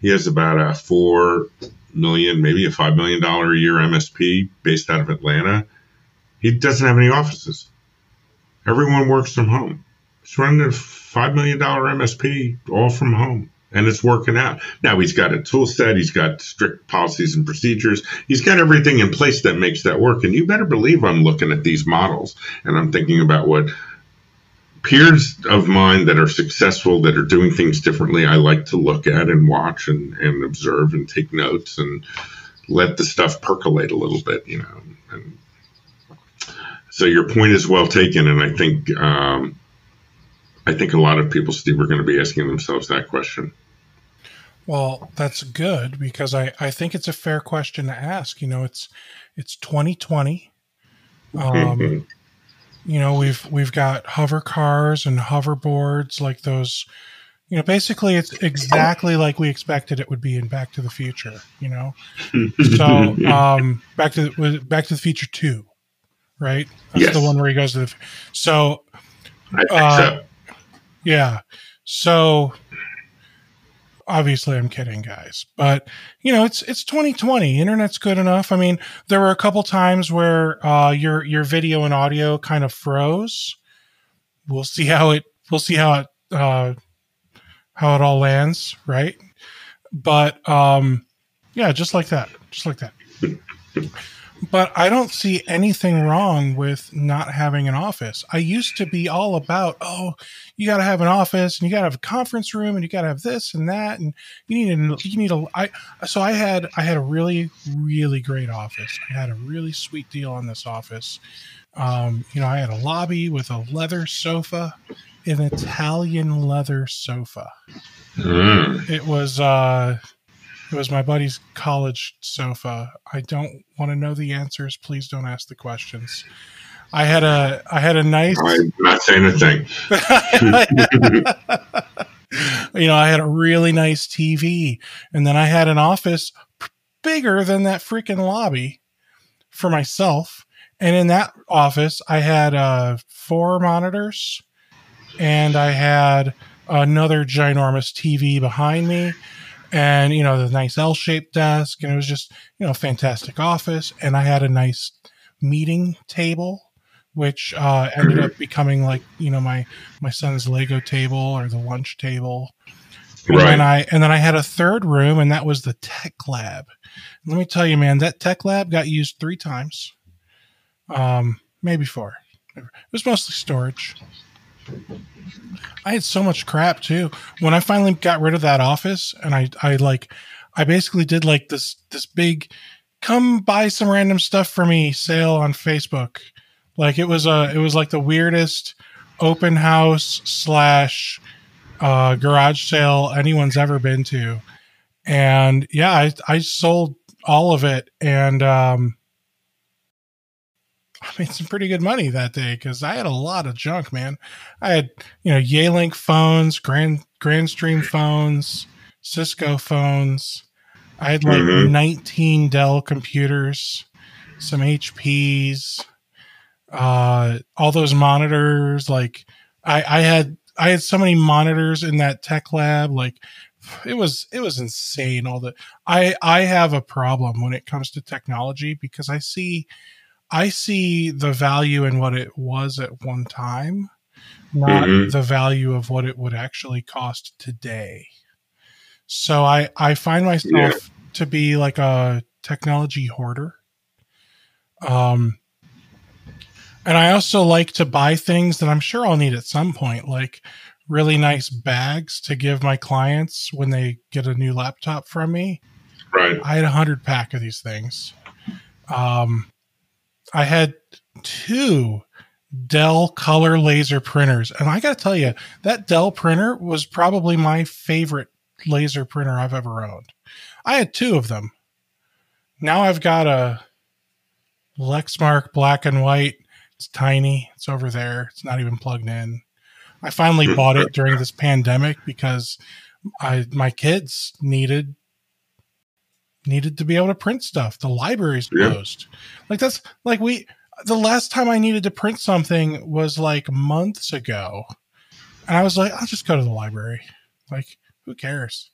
he has about a four million, maybe a five million dollar a year MSP based out of Atlanta. He doesn't have any offices. Everyone works from home. He's running a five million dollar MSP all from home. And it's working out. Now he's got a tool set, he's got strict policies and procedures, he's got everything in place that makes that work. And you better believe I'm looking at these models and I'm thinking about what peers of mine that are successful that are doing things differently i like to look at and watch and, and observe and take notes and let the stuff percolate a little bit you know and so your point is well taken and i think um, i think a lot of people steve are going to be asking themselves that question. Well that's good because i i think it's a fair question to ask you know it's it's 2020 um, you know we've we've got hover cars and hoverboards like those you know basically it's exactly like we expected it would be in back to the future you know so <laughs> um back to the, back to the future 2 right that's yes. the one where he goes to the so, uh, Yeah. So obviously I'm kidding, guys. But you know, it's it's 2020. Internet's good enough. I mean, there were a couple times where uh, your your video and audio kind of froze. We'll see how it we'll see how it uh, how it all lands, right? But um, yeah, just like that, just like that. But I don't see anything wrong with not having an office. I used to be all about, oh, you got to have an office and you got to have a conference room and you got to have this and that and you need a you need a I so I had I had a really really great office. I had a really sweet deal on this office. Um, you know, I had a lobby with a leather sofa, an Italian leather sofa. Mm. It was uh it was my buddy's college sofa. I don't want to know the answers. Please don't ask the questions. I had a I had a nice. I'm not saying a thing. <laughs> you know, I had a really nice TV, and then I had an office bigger than that freaking lobby for myself. And in that office, I had uh, four monitors, and I had another ginormous TV behind me and you know the nice L-shaped desk, and it was just you know fantastic office. And I had a nice meeting table, which uh, ended up becoming like you know my my son's Lego table or the lunch table. And right. then I and then I had a third room, and that was the tech lab. Let me tell you, man, that tech lab got used three times, um, maybe four. It was mostly storage. I had so much crap too. When I finally got rid of that office and I, I like, I basically did like this, this big, come buy some random stuff for me sale on Facebook. Like it was a, it was like the weirdest open house slash, uh, garage sale anyone's ever been to. And yeah, I, I sold all of it. And, um, I made some pretty good money that day because I had a lot of junk, man. I had, you know, Yealink phones, Grand Grandstream phones, Cisco phones. I had like mm-hmm. 19 Dell computers, some HPs, uh, all those monitors. Like I, I had, I had so many monitors in that tech lab. Like it was, it was insane. All the, I, I have a problem when it comes to technology because I see I see the value in what it was at one time, not mm-hmm. the value of what it would actually cost today. So I I find myself yeah. to be like a technology hoarder. Um and I also like to buy things that I'm sure I'll need at some point, like really nice bags to give my clients when they get a new laptop from me. Right. I had a hundred pack of these things. Um, I had two Dell color laser printers. And I got to tell you, that Dell printer was probably my favorite laser printer I've ever owned. I had two of them. Now I've got a Lexmark black and white. It's tiny. It's over there. It's not even plugged in. I finally hmm. bought it during this pandemic because I my kids needed needed to be able to print stuff. The library's closed. Yeah. Like that's like we the last time I needed to print something was like months ago. And I was like, I'll just go to the library. Like, who cares?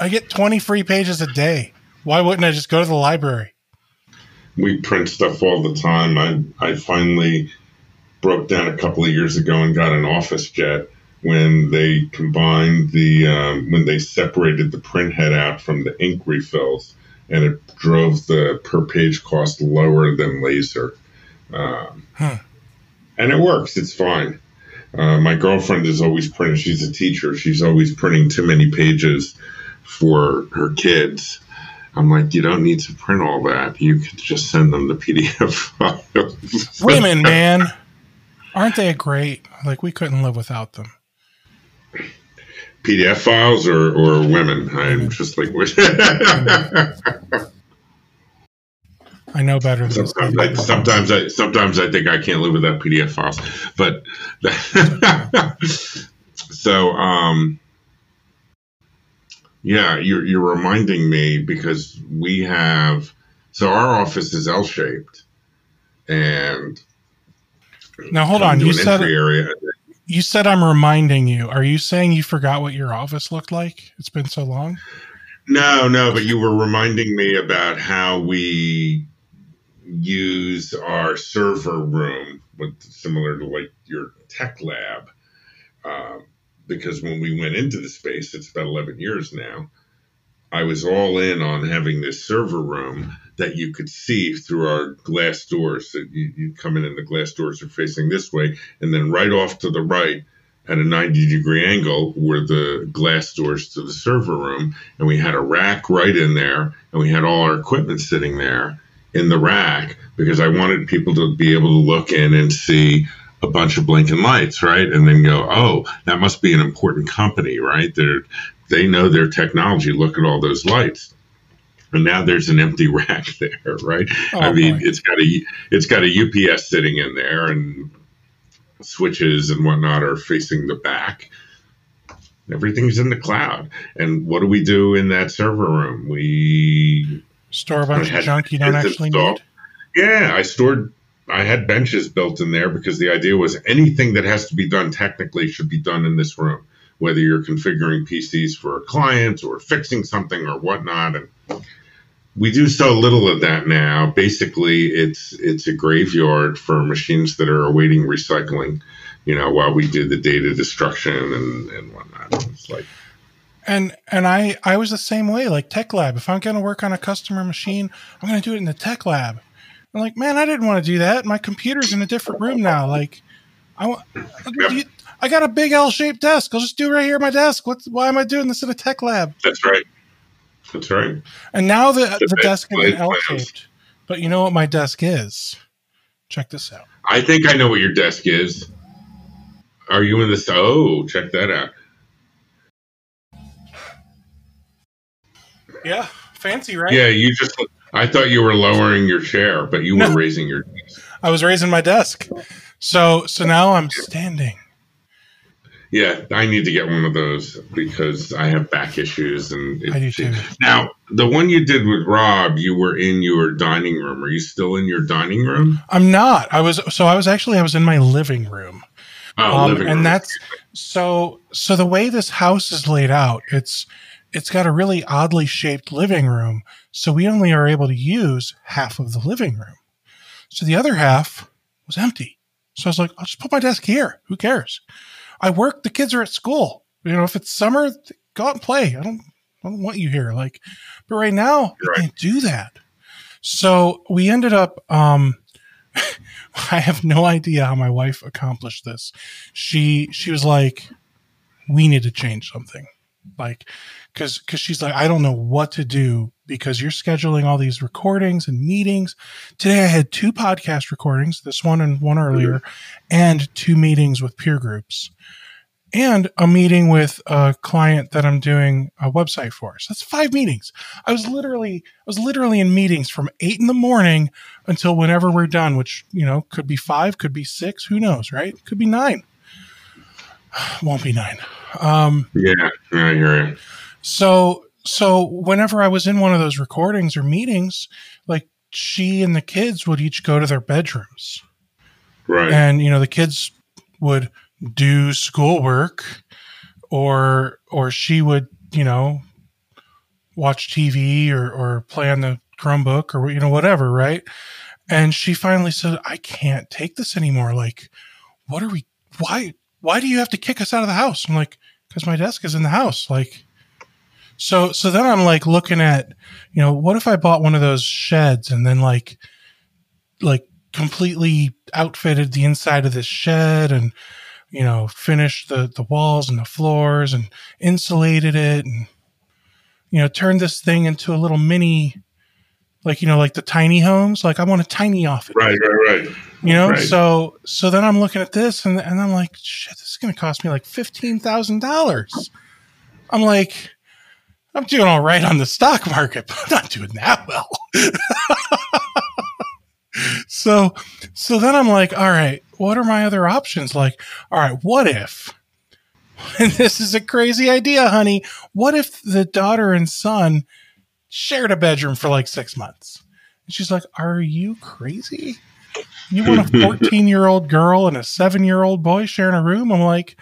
I get 20 free pages a day. Why wouldn't I just go to the library? We print stuff all the time. I I finally broke down a couple of years ago and got an office jet when they combined the um, when they separated the print head out from the ink refills, and it drove the per page cost lower than laser. Um, huh. And it works. It's fine. Uh, my girlfriend is always printing. She's a teacher. She's always printing too many pages for her kids. I'm like, you don't need to print all that. You could just send them the PDF files. Women, man, aren't they great? Like we couldn't live without them. PDF files or, or women? I'm just like, <laughs> I know better. Sometimes I, sometimes I, sometimes I think I can't live without PDF files, but <laughs> so um, yeah, you're you're reminding me because we have so our office is L shaped, and now hold on, you said area you said I'm reminding you. Are you saying you forgot what your office looked like? It's been so long. No, no, but you were reminding me about how we use our server room, with similar to like your tech lab. Uh, because when we went into the space, it's about 11 years now. I was all in on having this server room that you could see through our glass doors. That you, you come in and the glass doors are facing this way, and then right off to the right at a 90 degree angle were the glass doors to the server room, and we had a rack right in there, and we had all our equipment sitting there in the rack because I wanted people to be able to look in and see a bunch of blinking lights, right? And then go, oh, that must be an important company, right? They're they know their technology. Look at all those lights. And now there's an empty <laughs> rack there, right? Oh, I mean, boy. it's got a it's got a UPS sitting in there, and switches and whatnot are facing the back. Everything's in the cloud. And what do we do in that server room? We store a bunch of junk you don't actually installed. need. Yeah, I stored. I had benches built in there because the idea was anything that has to be done technically should be done in this room whether you're configuring PCs for a client or fixing something or whatnot. And we do so little of that now. Basically, it's it's a graveyard for machines that are awaiting recycling. You know, while we do the data destruction and and whatnot. It's like. And and I I was the same way. Like Tech Lab, if I'm going to work on a customer machine, I'm going to do it in the Tech Lab. I'm like, man, I didn't want to do that. My computer's in a different room now. Like, I want. Yep. I got a big L-shaped desk. I'll just do it right here at my desk. What's why am I doing this in a tech lab? That's right. That's right. And now the the, the desk is L-shaped. But you know what my desk is? Check this out. I think I know what your desk is. Are you in this? Oh, check that out. Yeah, fancy, right? Yeah, you just. I thought you were lowering your chair, but you no. were raising your. Desk. I was raising my desk. So so now I'm standing. Yeah, I need to get one of those because I have back issues and it, I do too. Now, the one you did with Rob, you were in your dining room. Are you still in your dining room? I'm not. I was so I was actually I was in my living room. Oh, um, living and that's so so the way this house is laid out, it's it's got a really oddly shaped living room. So we only are able to use half of the living room. So the other half was empty. So I was like, I'll just put my desk here. Who cares? I work. The kids are at school. You know, if it's summer, go out and play. I don't, I don't want you here. Like, but right now, you can't do that. So we ended up. Um, <laughs> I have no idea how my wife accomplished this. She she was like, "We need to change something," like, because because she's like, "I don't know what to do because you're scheduling all these recordings and meetings. Today I had two podcast recordings, this one and one mm-hmm. earlier, and two meetings with peer groups and a meeting with a client that I'm doing a website for. So that's five meetings. I was literally I was literally in meetings from eight in the morning until whenever we're done, which you know could be five, could be six, who knows, right? Could be nine. <sighs> Won't be nine. Um, yeah, I hear you. So so whenever I was in one of those recordings or meetings, like she and the kids would each go to their bedrooms. Right. And you know, the kids would do schoolwork or or she would, you know, watch TV or or play on the Chromebook or you know whatever, right? And she finally said, "I can't take this anymore. Like, what are we why why do you have to kick us out of the house?" I'm like, "Cuz my desk is in the house." Like so so then I'm like looking at, you know, what if I bought one of those sheds and then like like completely outfitted the inside of this shed and you know, finished the the walls and the floors and insulated it and you know, turned this thing into a little mini like you know like the tiny homes like i want a tiny office right right right you know right. so so then i'm looking at this and, and i'm like shit this is going to cost me like $15000 i'm like I'm doing all right on the stock market, but I'm not doing that well. <laughs> so, so then I'm like, all right, what are my other options? Like, all right, what if, and <laughs> this is a crazy idea, honey, what if the daughter and son shared a bedroom for like six months? And she's like, are you crazy? You want a <laughs> 14 year old girl and a seven year old boy sharing a room? I'm like,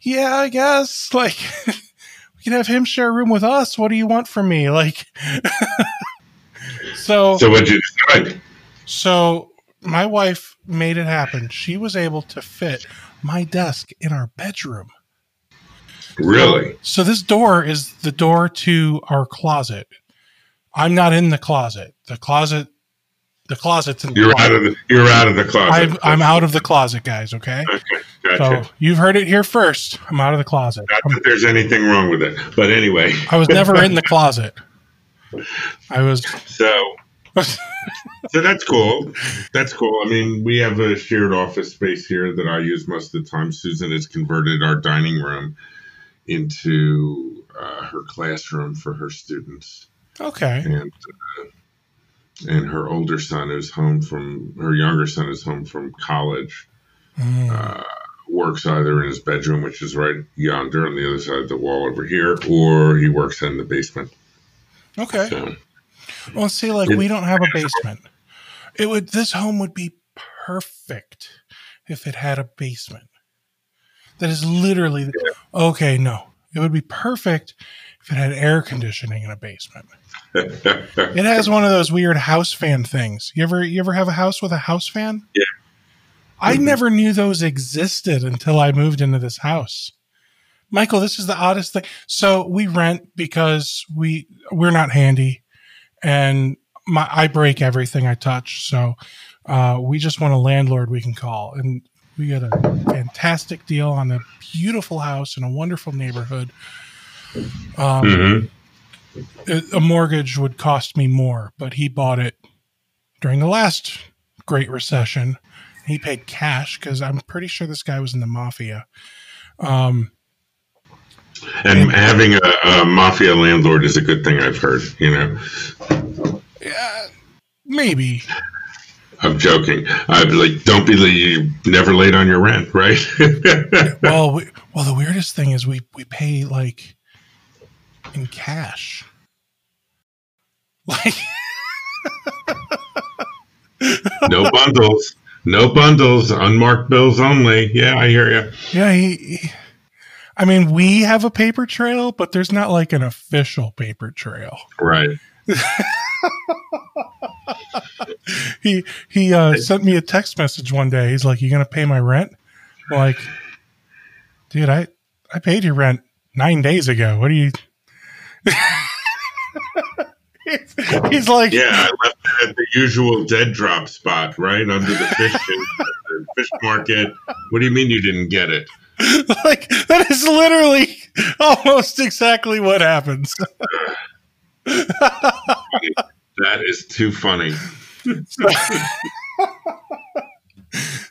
yeah, I guess. <laughs> Like, we can have him share a room with us. What do you want from me? Like, <laughs> so. So what'd you decide? So my wife made it happen. She was able to fit my desk in our bedroom. Really? So this door is the door to our closet. I'm not in the closet. The closet, the closet's in. The You're closet. out of the you're out of the closet. I'm, I'm out of the closet, guys. Okay. Okay, gotcha. So you've heard it here first. I'm out of the closet. Not that there's anything wrong with it, but anyway. I was never in the <laughs> closet. I was. So so that's cool. That's cool. I mean, we have a shared office space here that I use most of the time. Susan has converted our dining room into uh, her classroom for her students, okay. and uh, and her older son is home from her younger son is home from college. Mm. Uh, works either in his bedroom, which is right yonder on the other side of the wall over here, or he works in the basement. Okay. So Well, see, like we don't have a basement. It would. This home would be perfect if it had a basement. That is literally okay. No, it would be perfect if it had air conditioning in a basement. It has one of those weird house fan things. You ever you ever have a house with a house fan? Yeah. I Mhm. never knew those existed until I moved into this house. Michael, this is the oddest thing. So we rent because we we're not handy, and my I break everything I touch. So uh, we just want a landlord we can call, and we got a fantastic deal on a beautiful house in a wonderful neighborhood. Um, Mhm. A- mortgage would cost me more, but he bought it during the last Great Recession. He paid cash because I'm pretty sure this guy was in the mafia. Um, And having a, a mafia landlord is a good thing. I've heard. You know, yeah, maybe. I'm joking. I'm like, don't be you never late on your rent, right? <laughs> Well, we, well, the weirdest thing is we we pay like in cash. Like, <laughs> no bundles. No bundles. Unmarked bills only. Yeah, I hear you. yeah, he, he- I mean, we have a paper trail, but there's not like an official paper trail. Right. <laughs> he he uh, sent me a text message one day. He's like, "You gonna pay my rent?" I'm like, dude, I I paid your rent nine days ago. What do you? He's, <laughs> he's like, Yeah, I left it at the usual dead drop spot, right under the fish <laughs> the fish market. What do you mean you didn't get it? <laughs> like that is literally almost exactly what happens. That is too funny.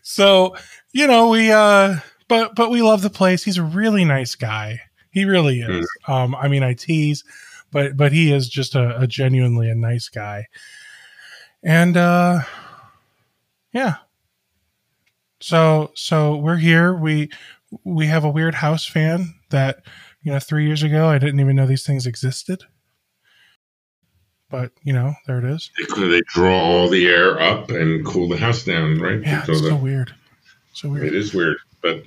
so you know we uh but but we love the place he's a really nice guy he really is. Um i mean i tease but but he is just a, a genuinely a nice guy. And uh yeah. So so we're here. We we have a weird house fan that you know three years ago i didn't even know these things existed. But you know there it is. They, they draw all the air up and cool the house down, right? yeah So it's so the- weird. So weird. It is weird, but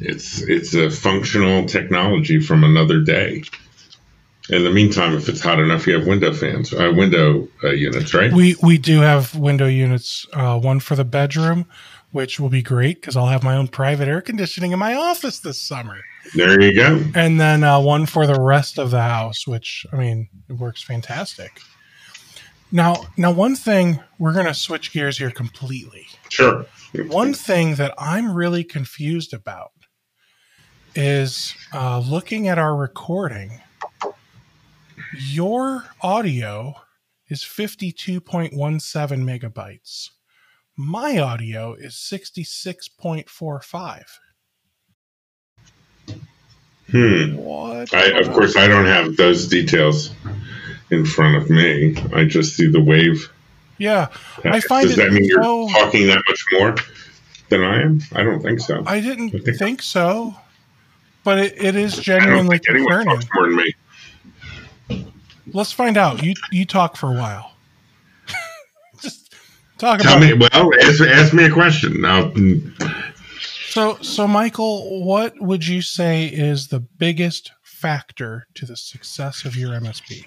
it's it's a functional technology from another day. In the meantime, if it's hot enough, you have window fans, uh, window uh, units, right? We we do have window units. Uh, one for the bedroom, which will be great because I'll have my own private air conditioning in my office this summer, There you go. and then uh, one for the rest of the house, which I mean it works fantastic. Now, now one thing we're gonna switch gears here completely. Sure. One thing that I'm really confused about is uh, looking at our recording. Your audio is 52.17 megabytes. My audio is 66.45. Hmm. What? I, of course, I don't have those details in front of me. I just see the wave. Yeah, I find Does it that mean you're so- talking that much more than I am? I don't think so. I didn't I think- think so, but it, it is genuinely concerning. more than me. Let's find out. You you talk for a while. <laughs> just Talk Tell about me. Well, ask, ask me a question. Now, mm. So, so Michael, what would you say is the biggest factor to the success of your MSP?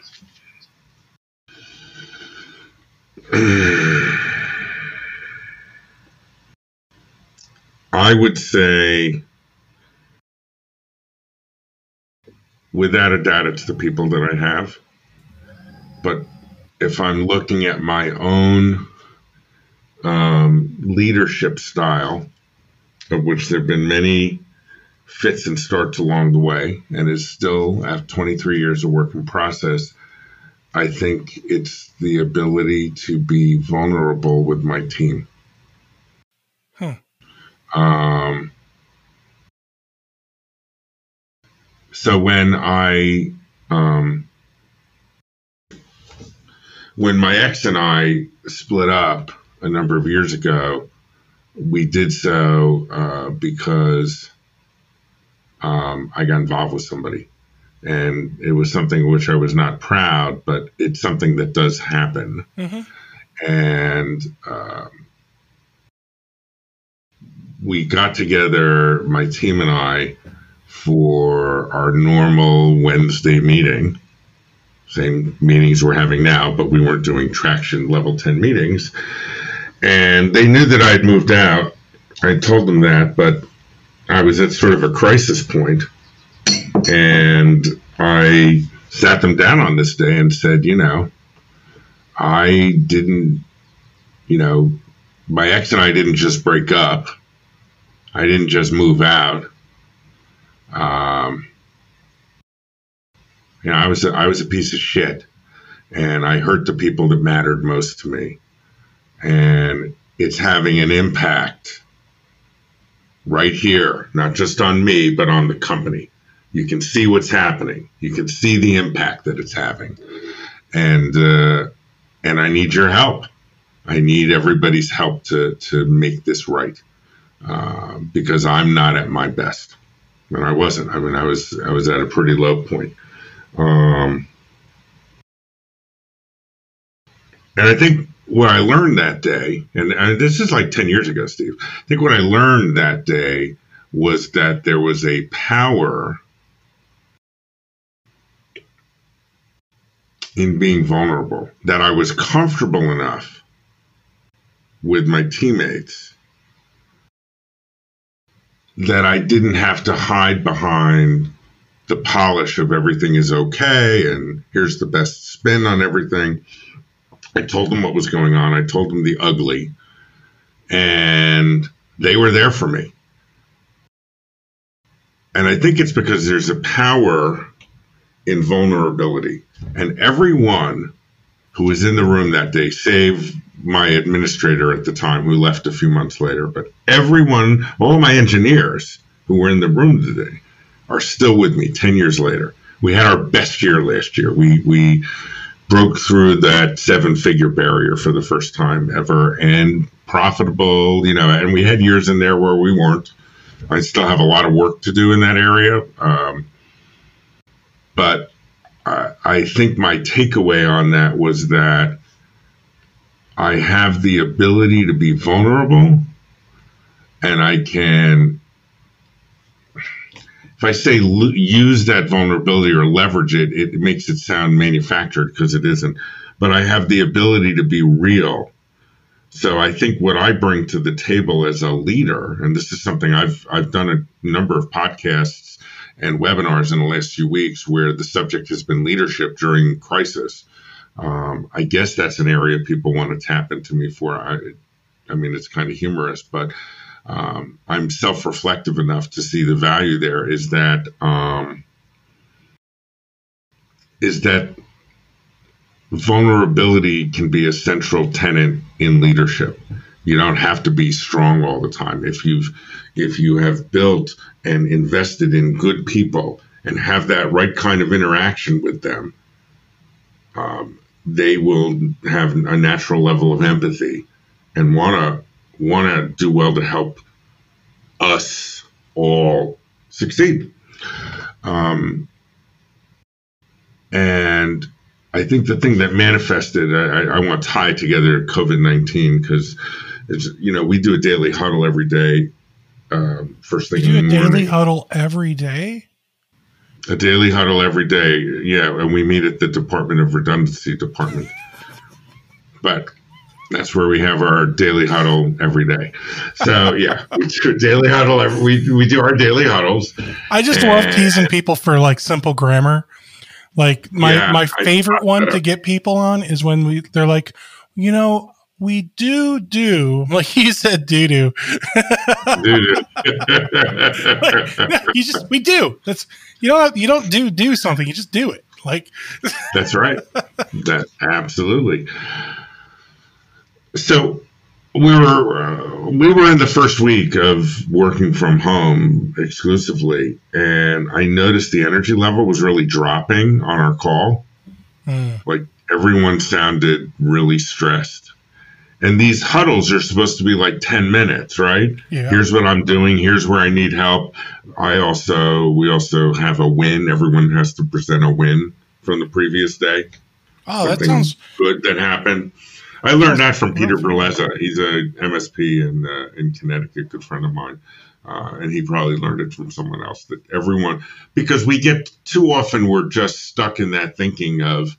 I would say, without a doubt, it's the people that I have. But if I'm looking at my own um, leadership style, of which there have been many fits and starts along the way, and is still after 23 years of work in process, I think it's the ability to be vulnerable with my team. Hmm. Um, so when I, um, when my ex and I split up a number of years ago, we did so uh, because um, I got involved with somebody. And it was something which I was not proud, but it's something that does happen. Mm-hmm. And um, we got together, my team and I, for our normal Wednesday meeting. Same meetings we're having now, but we weren't doing traction level 10 meetings. And they knew that I had moved out. I told them that, but I was at sort of a crisis point, and I sat them down on this day and said, you know, I didn't, you know, my ex and I didn't just break up. I didn't just move out. Um, you know, I was a, I was a piece of shit, and I hurt the people that mattered most to me, and it's having an impact right here, not just on me, but on the company. You can see what's happening. You can see the impact that it's having, and uh, and I need your help. I need everybody's help to to make this right, uh, because I'm not at my best, and I wasn't. I mean, I was I was at a pretty low point. Um, and I think what I learned that day, and, and this is like 10 years ago, Steve, I think what I learned that day was that there was a power in being vulnerable, that I was comfortable enough with my teammates that I didn't have to hide behind the polish of everything is okay and here's the best spin on everything. I told them what was going on. I told them the ugly, and they were there for me. And I think it's because there's a power in vulnerability. And everyone who was in the room that day, save my administrator at the time who left a few months later, but everyone, all my engineers who were in the room today, are still with me 10 years later. We had our best year last year. We, we, broke through that seven figure barrier for the first time ever and profitable, you know, and we had years in there where we weren't. I still have a lot of work to do in that area. Um, but I, think my takeaway on that was that I have the ability to be vulnerable and I can if I say use that vulnerability or leverage it, it makes it sound manufactured because it isn't. But I have the ability to be real. So I think what I bring to the table as a leader, and this is something I've I've done a number of podcasts and webinars in the last few weeks where the subject has been leadership during crisis. Um, I guess that's an area people want to tap into me for. I, I mean, it's kind of humorous, but um, I'm self reflective enough to see the value there is that um, is that vulnerability can be a central tenet in leadership. You don't have to be strong all the time. If you've if you have built and invested in good people and have that right kind of interaction with them, um, they will have a natural level of empathy and want to do well to help us all succeed. Um, and I think the thing that manifested, I, I want to tie together COVID 19 because it's, you know, we do a daily huddle every day. Uh, first thing you in do the a daily morning. huddle every day? A daily huddle every day. Yeah. And we meet at the Department of Redundancy Department. But that's where we have our daily huddle every day. So <laughs> yeah, we do a daily huddle. Every, we we do our daily huddles. I just love teasing people for like simple grammar. Like my Yeah, my favorite one to get people on is when we they're like, you know, we do do like <laughs> you said do do. No, you just we do. That's you don't you don't do do something. You just do it. Like <laughs> That's right. That absolutely. So we were uh, we were in the first week of working from home exclusively, and I noticed the energy level was really dropping on our call. mm, Like everyone sounded really stressed. And these huddles are supposed to be like 10 minutes, right? yeah. Here's what I'm doing. Here's where I need help. I also, we also have a win. Everyone has to present a win from the previous day. oh, that sounds good that happened. I learned that from Peter Berleza. He's a MSP in uh, in Connecticut, good friend of mine, uh, and he probably learned it from someone else. That everyone, because we get too often, we're just stuck in that thinking of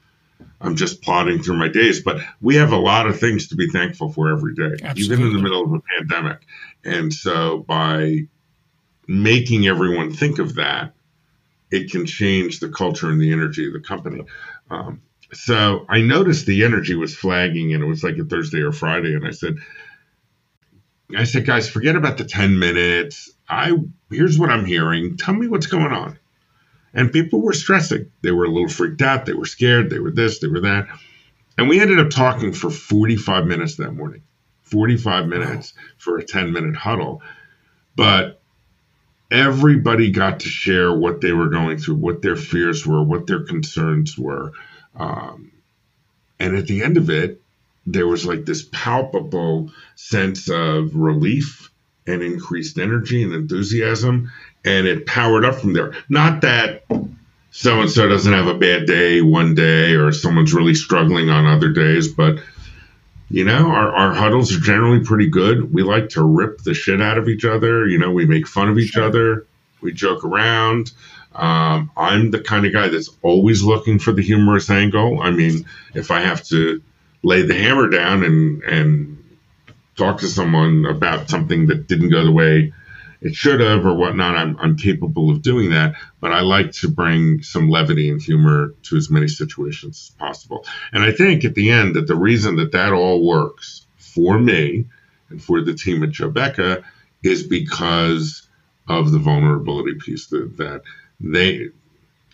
I'm just plodding through my days. But we have a lot of things to be thankful for every day, even in the middle of a pandemic. And so by making everyone think of that, it can change the culture and the energy of the company. Um, so I noticed the energy was flagging, and it was like a Thursday or Friday, and I said, I said, guys, forget about the ten minutes. I here's what I'm hearing. Tell me what's going on. And people were stressing. They were a little freaked out. They were scared. They were this. They were that. And we ended up talking for 45 minutes that morning. 45 minutes for a 10 minute huddle. But everybody got to share what they were going through, what their fears were, what their concerns were. Um, and at the end of it, there was like this palpable sense of relief and increased energy and enthusiasm. And it powered up from there. Not that so and so doesn't have a bad day one day or someone's really struggling on other days, but you know, our, our huddles are generally pretty good. We like to rip the shit out of each other. You know, we make fun of each Sure. other. We joke around. Um, I'm the kind of guy that's always looking for the humorous angle. I mean, if I have to lay the hammer down and and talk to someone about something that didn't go the way it should have or whatnot, I'm, I'm capable of doing that. But I like to bring some levity and humor to as many situations as possible. And I think at the end that the reason that that all works for me and for the team at Jobeca is because of the vulnerability piece that, that they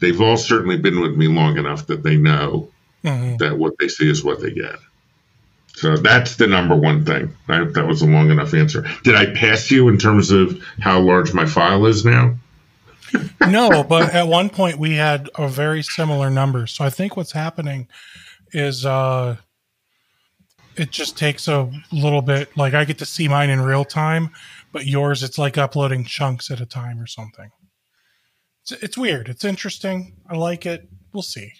they've all certainly been with me long enough that they know mhm. that what they see is what they get. So that's the number one thing. That, that was a long enough answer. Did I pass you in terms of how large my file is now? <laughs> no, but at one point we had a very similar number. So I think what's happening is uh it just takes a little bit like I get to see mine in real time, but yours it's like uploading chunks at a time or something. It's, it's weird. It's interesting. I like it. We'll see.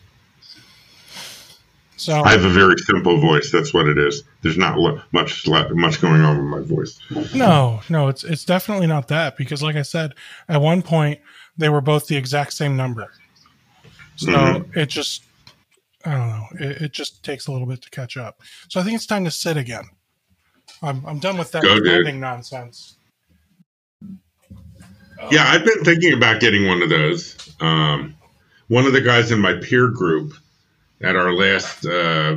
So I have a very simple voice. That's what it is. There's not lo- much much going on with my voice. No, no, it's it's definitely not that because, like I said, at one point they were both the exact same number. So Mhm. it just, I don't know, it, it just takes a little bit to catch up. So I think it's time to sit again. I'm I'm done with that Go, nonsense. Yeah, I've been thinking about getting one of those. Um, one of the guys in my peer group at our last uh,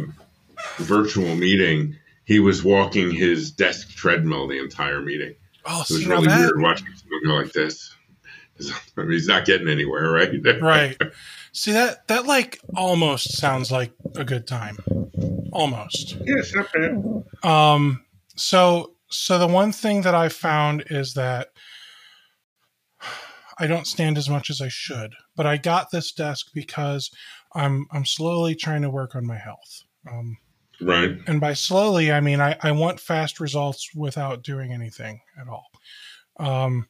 virtual meeting, he was walking his desk treadmill the entire meeting. Oh, It was really that weird watching someone go like this. <laughs> I mean, he's not getting anywhere, right? <laughs> right. See that that like almost sounds like a good time, almost. Yeah, it's not bad. Um, so so the one thing that I found is that <sighs> I don't stand as much as I should, but I got this desk because I'm I'm slowly trying to work on my health. Um, Right. and by slowly, I mean I, I want fast results without doing anything at all. Um,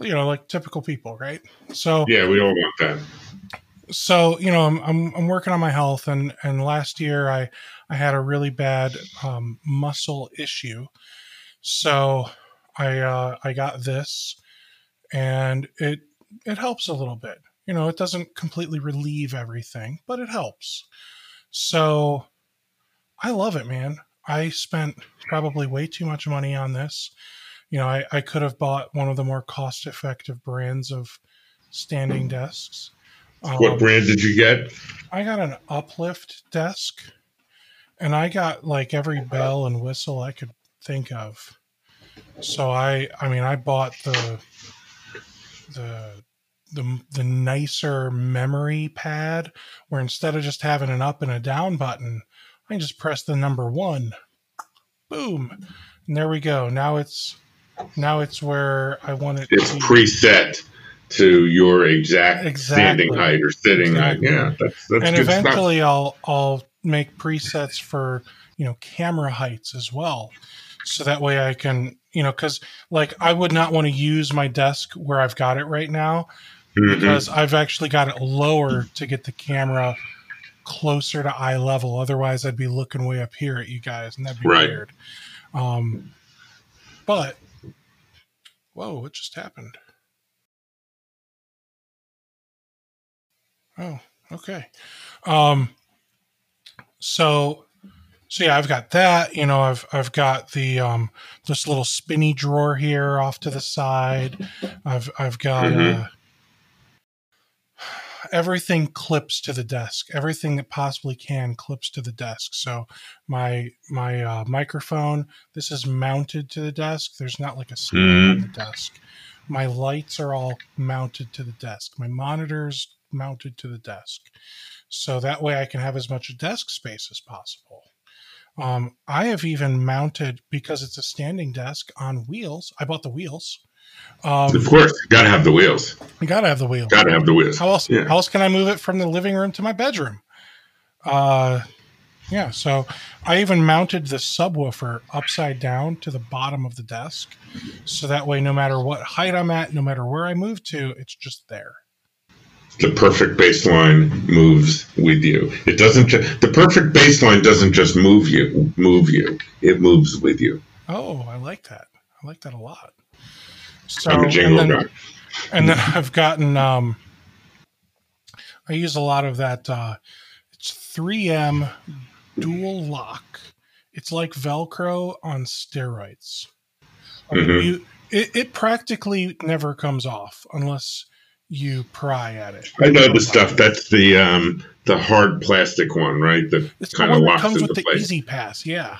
you know, like typical people, right? So Yeah, we all want that. so you know, I'm, I'm I'm working on my health, and and last year I I had a really bad um, muscle issue, so I uh, I got this, and it it helps a little bit. You know, it doesn't completely relieve everything, but it helps. So I love it, man. I spent probably way too much money on this. You know, I, I could have bought one of the more cost effective brands of standing desks. what Um, brand did you get? I got an uplift desk and I got like every bell and whistle I could think of. So I I mean I bought the the the the nicer memory pad where instead of just having an up and a down button, I can just press the number 1. Boom. And there we go. Now it's now it's where I want it It's to be. preset to your exact Exactly. standing height or sitting Exactly. height. Yeah, that's that's and good stuff. eventually I'll I'll make presets for you know camera heights as well, so that way I can you know because like I would not want to use my desk where I've got it right now Mhm. because I've actually got it lower to get the camera closer to eye level. Otherwise, I'd be looking way up here at you guys, and that'd be Right. weird. Um, but whoa, what just happened? Oh, okay. Um, so, so yeah, I've got that. You know, I've I've got the um this little spinny drawer here off to the side. I've I've got Mhm. uh, everything clips to the desk. Everything that possibly can clips to the desk. So my my uh, microphone. This is mounted to the desk. There's not like a stand on the desk. My lights are all mounted to the desk. My monitors mounted to the desk. So that way I can have as much desk space as possible. Um, I have even mounted because it's a standing desk on wheels. I bought the wheels. Um, of course, got to have the wheels. you gotta have the wheels. Got to have the wheels. How else? Yeah. How else can I move it from the living room to my bedroom? Uh, yeah. So I even mounted the subwoofer upside down to the bottom of the desk, so that way, no matter what height I'm at, no matter where I move to, it's just there. the perfect baseline moves with you. It doesn't. Ju- the perfect baseline doesn't just move you. Move you. It moves with you. Oh, I like that. I like that a lot. So and then, and then I've gotten um I use a lot of that uh it's 3M dual lock. It's like Velcro on steroids. Like Mhm. you it, it practically never comes off unless you pry at it. I know the stuff. That's the um the hard plastic one, right? That kind of locks comes with the place. E-ZPass, yeah.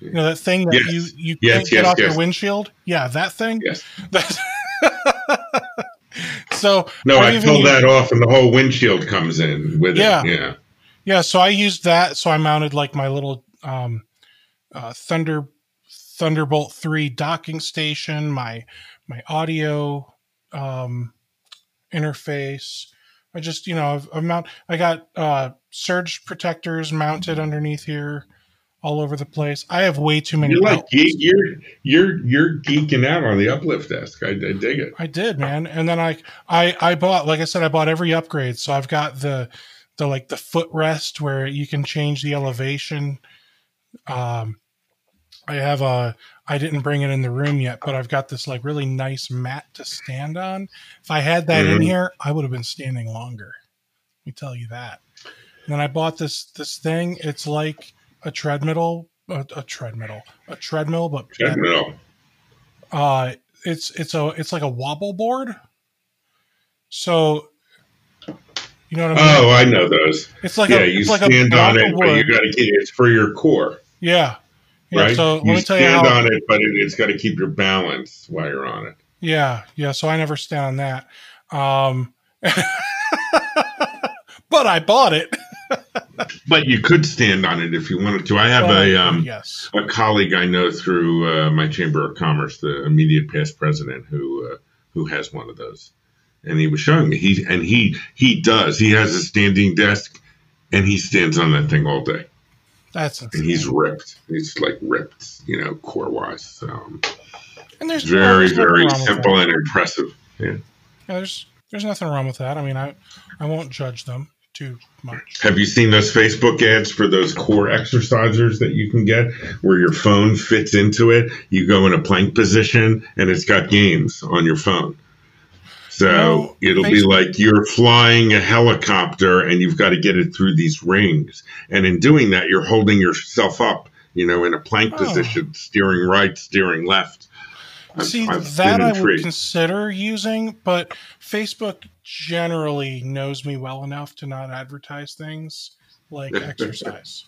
You know that thing that Yes. you you Yes, can't get off yes. your windshield? Yeah, that thing. Yes. That's <laughs> so No, even pull that off, and the whole windshield comes in with Yeah. it. Yeah. Yeah, so I used that. So I mounted like my little um, uh, Thunder Thunderbolt three docking station, my my audio um, interface. I just you know I've, I've mount. I got uh, surge protectors mounted underneath here, all over the place. I have way too many. You're like geek, you're you're you're geeking out on the uplift desk. I, I dig it. I did, man. And then I, I, I bought, like I said, I bought every upgrade. So I've got the, the like the footrest where you can change the elevation. Um, I have a, I didn't bring it in the room yet, but I've got this like really nice mat to stand on. If I had that in Mhm. here, I would have been standing longer. Let me tell you that. And then I bought this, this thing. It's like a treadmill, a, a treadmill, a treadmill, but Check better. it out. Uh, it's it's a it's like a wobble board. So, you know what I mean? Oh, I know those. it's like yeah, a you it's like stand on it, but you got to keep it's for your core, Yeah, yeah. right? So let you me tell you stand how. on it, but it, it's got to keep your balance while you're on it. Yeah, yeah. So I never stand on that. Um, <laughs> but I bought it. <laughs> But you could stand on it if you wanted to. I have a um, yes. a colleague I know through uh, my chamber of commerce, the immediate past president, who uh, who has one of those, and he was showing me. He and he he does. He has a standing desk, and he stands on that thing all day, That's and he's ripped. He's like ripped, you know, core wise. So um, and there's very there's very simple and impressive. Yeah. Yeah, there's there's nothing wrong with that. I mean, I I won't judge them too much. Have you seen those Facebook ads for those core exercisers that you can get where your phone fits into it? You go in a plank position and it's got games on your phone. So no, it'll Facebook. be like you're flying a helicopter and you've got to get it through these rings. And in doing that, you're holding yourself up, you know, in a plank oh. position, steering right, steering left. See, I've that I would consider using, but Facebook generally knows me well enough to not advertise things like <laughs> exercise.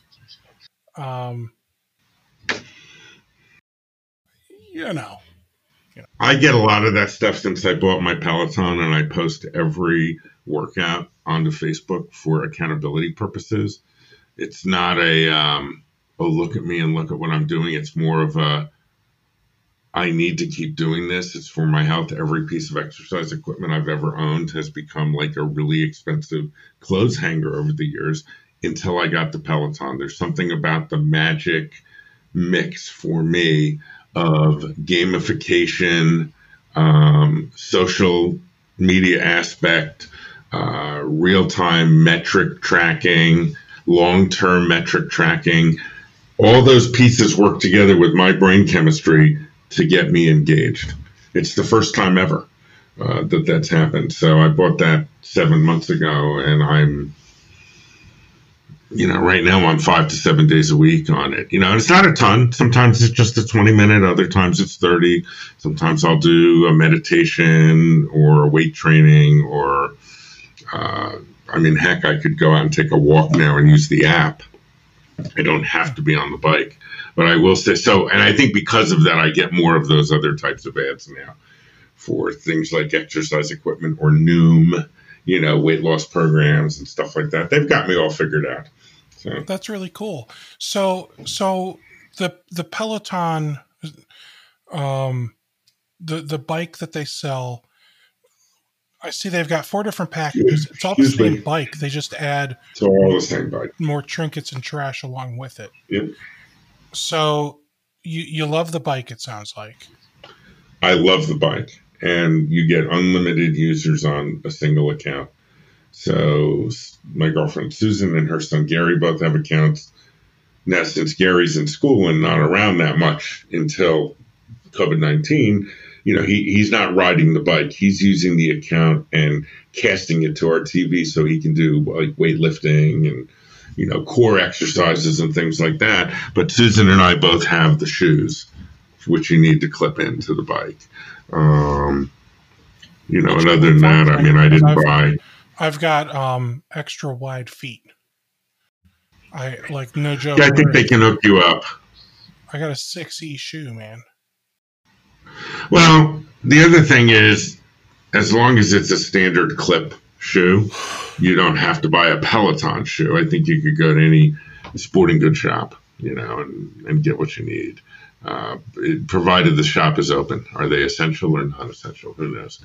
Um, you know, you know. I get a lot of that stuff since I bought my Peloton and I post every workout onto Facebook for accountability purposes. It's not a, um, oh, look at me and look at what I'm doing. It's more of a, I need to keep doing this. It's for my health. Every piece of exercise equipment I've ever owned has become like a really expensive clothes hanger over the years until I got the Peloton. There's something about the magic mix for me of gamification, um, social media aspect, uh, real time metric tracking, long term metric tracking. All those pieces work together with my brain chemistry to get me engaged. It's the first time ever uh, that that's happened. So I bought that seven months ago, and I'm, you know, right now I'm five to seven days a week on it. You know, it's not a ton. Sometimes it's just a 20 minute, other times it's 30. Sometimes I'll do a meditation or a weight training or, uh, I mean, heck, I could go out and take a walk now and use the app. I don't have to be on the bike. But I will say so, and I think because of that, I get more of those other types of ads now for things like exercise equipment or Noom, you know, weight loss programs and stuff like that. They've got me all figured out. So that's really cool. So, so the the Peloton, um, the the bike that they sell. I see they've got four different packages. It's all the same bike. They just add it's all the same bike. More trinkets and trash along with it. Yep. So you you love the bike. It sounds like. I love the bike, and you get unlimited users on a single account. So my girlfriend Susan and her son Gary both have accounts. Now, since Gary's in school and not around that much until COVID nineteen, you know, he, he's not riding the bike. He's using the account and casting it to our TV so he can do like weightlifting and you know, core exercises and things like that. But Susan and I both have the shoes, which you need to clip into the bike. Um, you know, and other than that, I mean, I didn't I've, buy. I've got um, extra wide feet. I like no joke. Yeah, I think they can hook you up. I got a six E shoe, man. Well, the other thing is, as long as it's a standard clip shoe, you don't have to buy a Peloton shoe. I think you could go to any sporting goods shop, you know, and, and get what you need. Uh, provided the shop is open. Are they essential or non-essential? Who knows?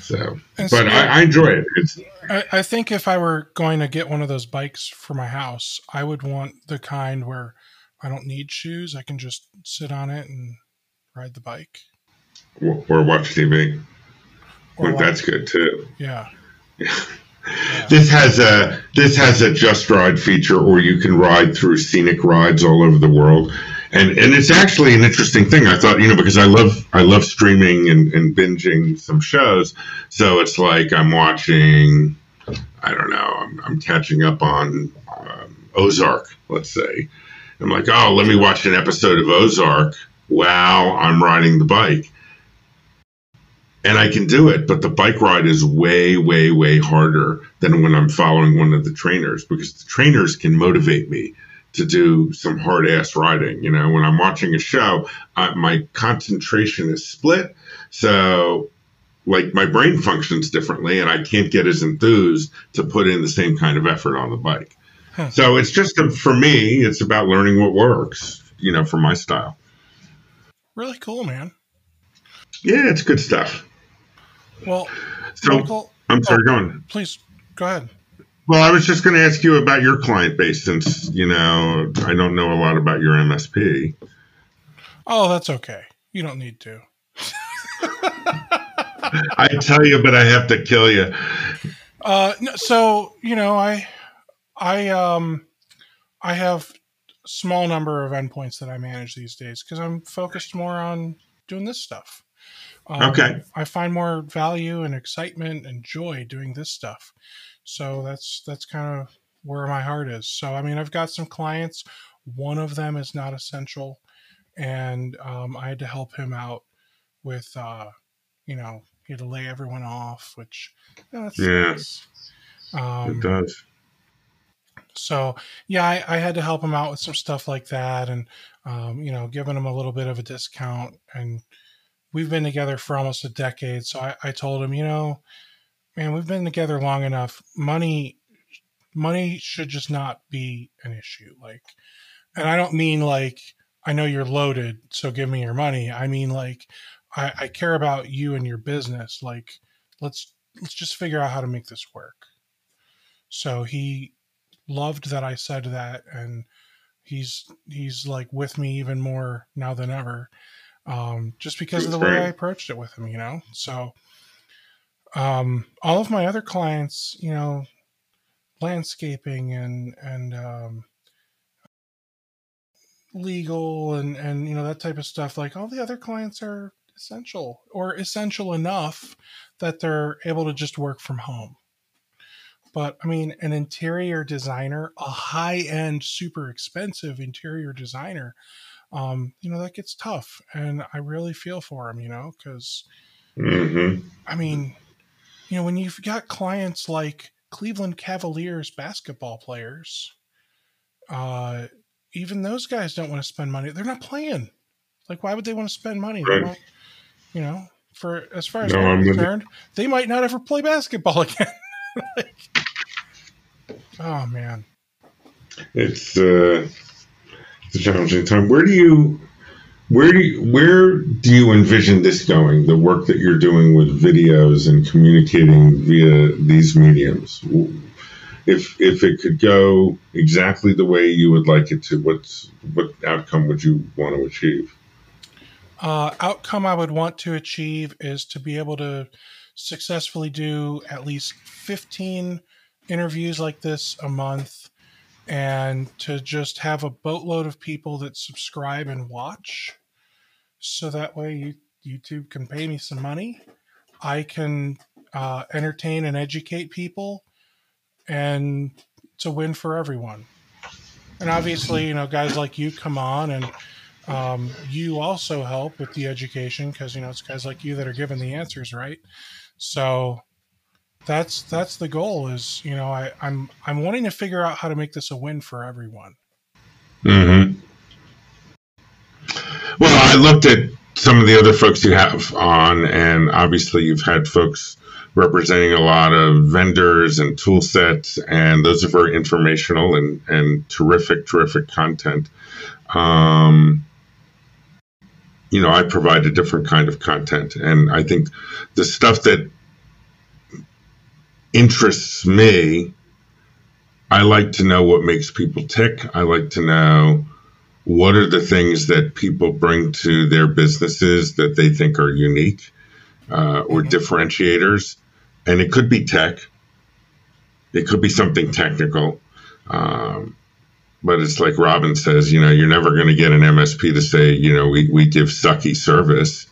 So, but I, I, enjoy it. It's. I, I, think if I were going to get one of those bikes for my house, I would want the kind where I don't need shoes. I can just sit on it and ride the bike, or, or watch TV. Or watch, that's good too. Yeah. <laughs> This has a this has a just ride feature, or you can ride through scenic rides all over the world, and and it's actually an interesting thing. I thought you know because I love I love streaming and, and binging some shows, so it's like I'm watching. I don't know. I'm, I'm catching up on um, Ozark, let's say. I'm like, oh, let me watch an episode of Ozark while I'm riding the bike and I can do it, but the bike ride is way, way, way harder than when I'm following one of the trainers because the trainers can motivate me to do some hard ass riding. You know, when I'm watching a show, uh, my concentration is split. So, like, my brain functions differently, and I can't get as enthused to put in the same kind of effort on the bike. Huh. So, it's just a, for me, it's about learning what works, you know, for my style. Really cool, man. Yeah, it's good stuff. Well, so Michael, I'm sorry, oh, go on. Please go ahead. Well, I was just going to ask you about your client base since, you know, I don't know a lot about your MSP. Oh, that's okay. You don't need to. <laughs> I tell you, but I have to kill you. Uh, so you know, I, I, um, I have small number of endpoints that I manage these days because I'm focused more on doing this stuff. Um, okay. I find more value and excitement and joy doing this stuff. So that's that's kind of where my heart is. So I mean, I've got some clients. One of them is not essential, and um, I had to help him out with, uh, you know, he had to lay everyone off, which you know, um, it does. So yeah, I, I, had to help him out with some stuff like that, and um, you know, giving him a little bit of a discount. And we've been together for almost a decade, so I, I told him, you know, man, we've been together long enough. Money, money should just not be an issue. Like, and I don't mean like I know you're loaded, so give me your money. I mean like I, I care about you and your business. Like, let's let's just figure out how to make this work. So he loved that I said that, and he's he's like with me even more now than ever, um, just because of the way I approached it with him. You know, so um, all of my other clients, you know, landscaping and and um, legal and and you know that type of stuff. Like all the other clients are essential or essential enough that they're able to just work from home. But I mean, an interior designer, a high end, super expensive interior designer, um, you know, that gets tough. And I really feel for him, you know, because mm-hmm. I mean, you know, when you've got clients like Cleveland Cavaliers basketball players, uh, even those guys don't want to spend money. They're not playing. Like, why would they want to spend money? Right. you know, for as far as no, I'm concerned, they might not ever play basketball <laughs> again. like, oh man, it's uh, it's a challenging time. Where do you where do you, where do you envision this going? The work that you're doing with videos and communicating via these mediums. If if it could go exactly the way you would like it to, what's what outcome would you want to achieve? Uh, outcome I would want to achieve is to be able to successfully do at least 15 interviews like this a month and to just have a boatload of people that subscribe and watch. So that way you, youtube can pay me some money. I can uh, entertain and educate people and it's a win for everyone. And obviously you know guys like you come on and um, you also help with the education because you know it's guys like you that are giving the answers, right? So that's that's the goal. Is you know I, I'm I'm wanting to figure out how to make this a win for everyone. Hmm. Well, I looked at some of the other folks you have on, and obviously you've had folks representing a lot of vendors and tool sets, and those are very informational and, and terrific, terrific content. Um, you know, I provide a different kind of content. And I think the stuff that interests me, I like to know what makes people tick. I like to know what are the things that people bring to their businesses that they think are unique uh, or mm-hmm. differentiators. And it could be tech, it could be something technical. Um, but it's like Robin says, you know, you're never going to get an MSP to say, you know, we, we give sucky service.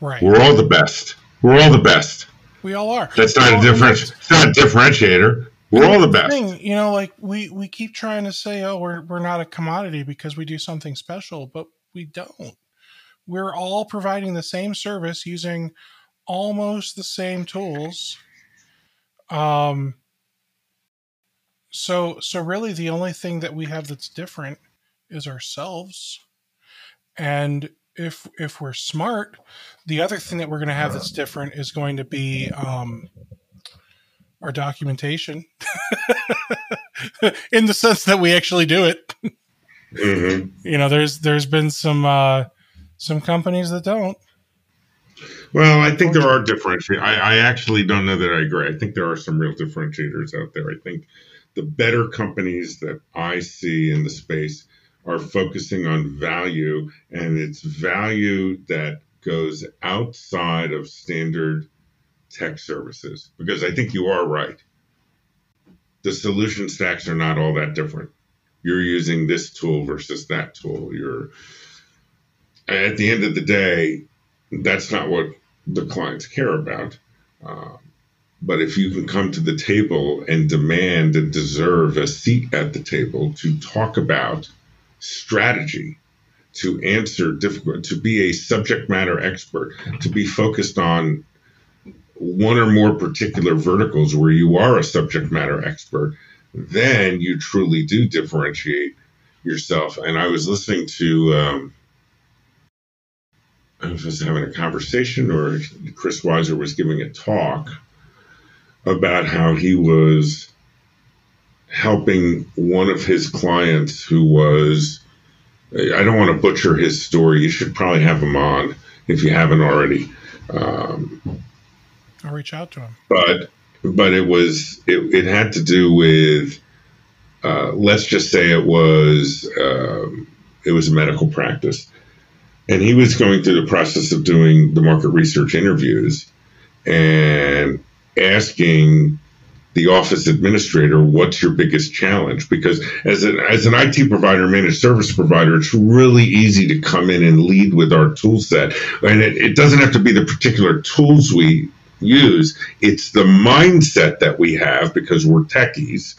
Right. We're all the best. We're all the best. We all are. That's not a different. It's not a differentiator. We're all the best. Thing, you know, like we we keep trying to say, oh, we're we're not a commodity because we do something special, but we don't. We're all providing the same service using almost the same tools. Um, so so really the only thing that we have that's different is ourselves. And if if we're smart, the other thing that we're going to have that's different is going to be um, our documentation, <laughs> in the sense that we actually do it. Mm-hmm. <laughs> You know, there's there's been some uh, some companies that don't. Well, I think there are differentiators. I, I actually don't know that I agree. I think there are some real differentiators out there. I think the better companies that I see in the space are focusing on value, and it's value that goes outside of standard tech services because I think you are right. The solution stacks are not all that different. You're using this tool versus that tool. You're at the end of the day, that's not what the clients care about. Um, but if you can come to the table and demand and deserve a seat at the table to talk about strategy, to answer difficult, to be a subject matter expert, to be focused on one or more particular verticals where you are a subject matter expert, then you truly do differentiate yourself. And I was listening to, um, I was having a conversation, or Chris Weiser was giving a talk about how he was helping one of his clients who was I don't want to butcher his story. You should probably have him on if you haven't already. Um, I'll reach out to him. But but it was it, it had to do with uh, let's just say it was um, it was a medical practice, and he was going through the process of doing the market research interviews and asking the office administrator what's your biggest challenge because as an as an IT provider managed service provider it's really easy to come in and lead with our tool set and it, it doesn't have to be the particular tools we use it's the mindset that we have because we're techies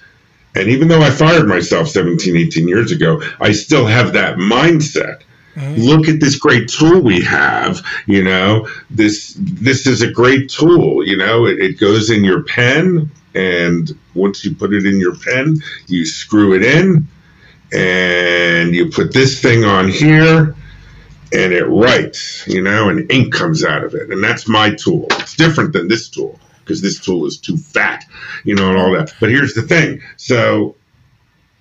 and even though I fired myself 17 18 years ago I still have that mindset Mm-hmm. Look at this great tool we have. You know, this this is a great tool. You know, it, it goes in your pen, and once you put it in your pen, you screw it in, and you put this thing on here, and it writes. You know, and ink comes out of it, and that's my tool. It's different than this tool because this tool is too fat. You know, and all that. But here's the thing. So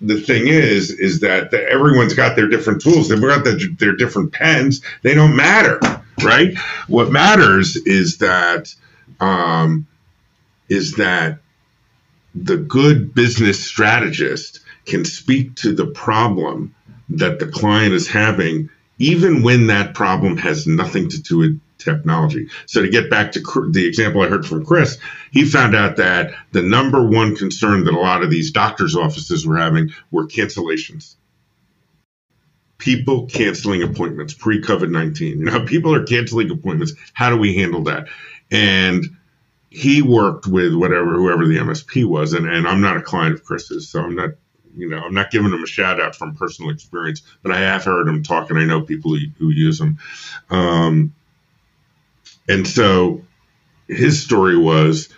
the thing is, is that the, everyone's got their different tools. They've got the, their different pens. They don't matter, right? What matters is that um, is that the good business strategist can speak to the problem that the client is having, even when that problem has nothing to do with technology. So to get back to the example I heard from Chris, he found out that the number one concern that a lot of these doctors' offices were having were cancellations. People canceling appointments pre COVID 19. Now, people are canceling appointments. How do we handle that? And he worked with whatever, whoever the MSP was. And, and I'm not a client of Chris's, so I'm not you know, I'm not giving him a shout out from personal experience, but I have heard him talk, and I know people who, who use them. Um, and so his story was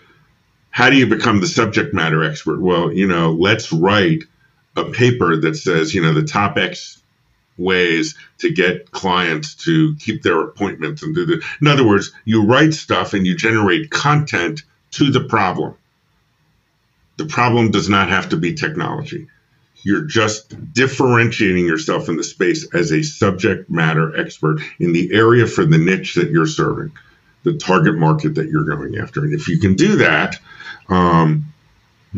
how do you become the subject matter expert? Well, you know, let's write a paper that says, you know, the top X ways to get clients to keep their appointments and do the. In other words, you write stuff and you generate content to the problem. The problem does not have to be technology. You're just differentiating yourself in the space as a subject matter expert in the area for the niche that you're serving the target market that you're going after. And if you can do that, um,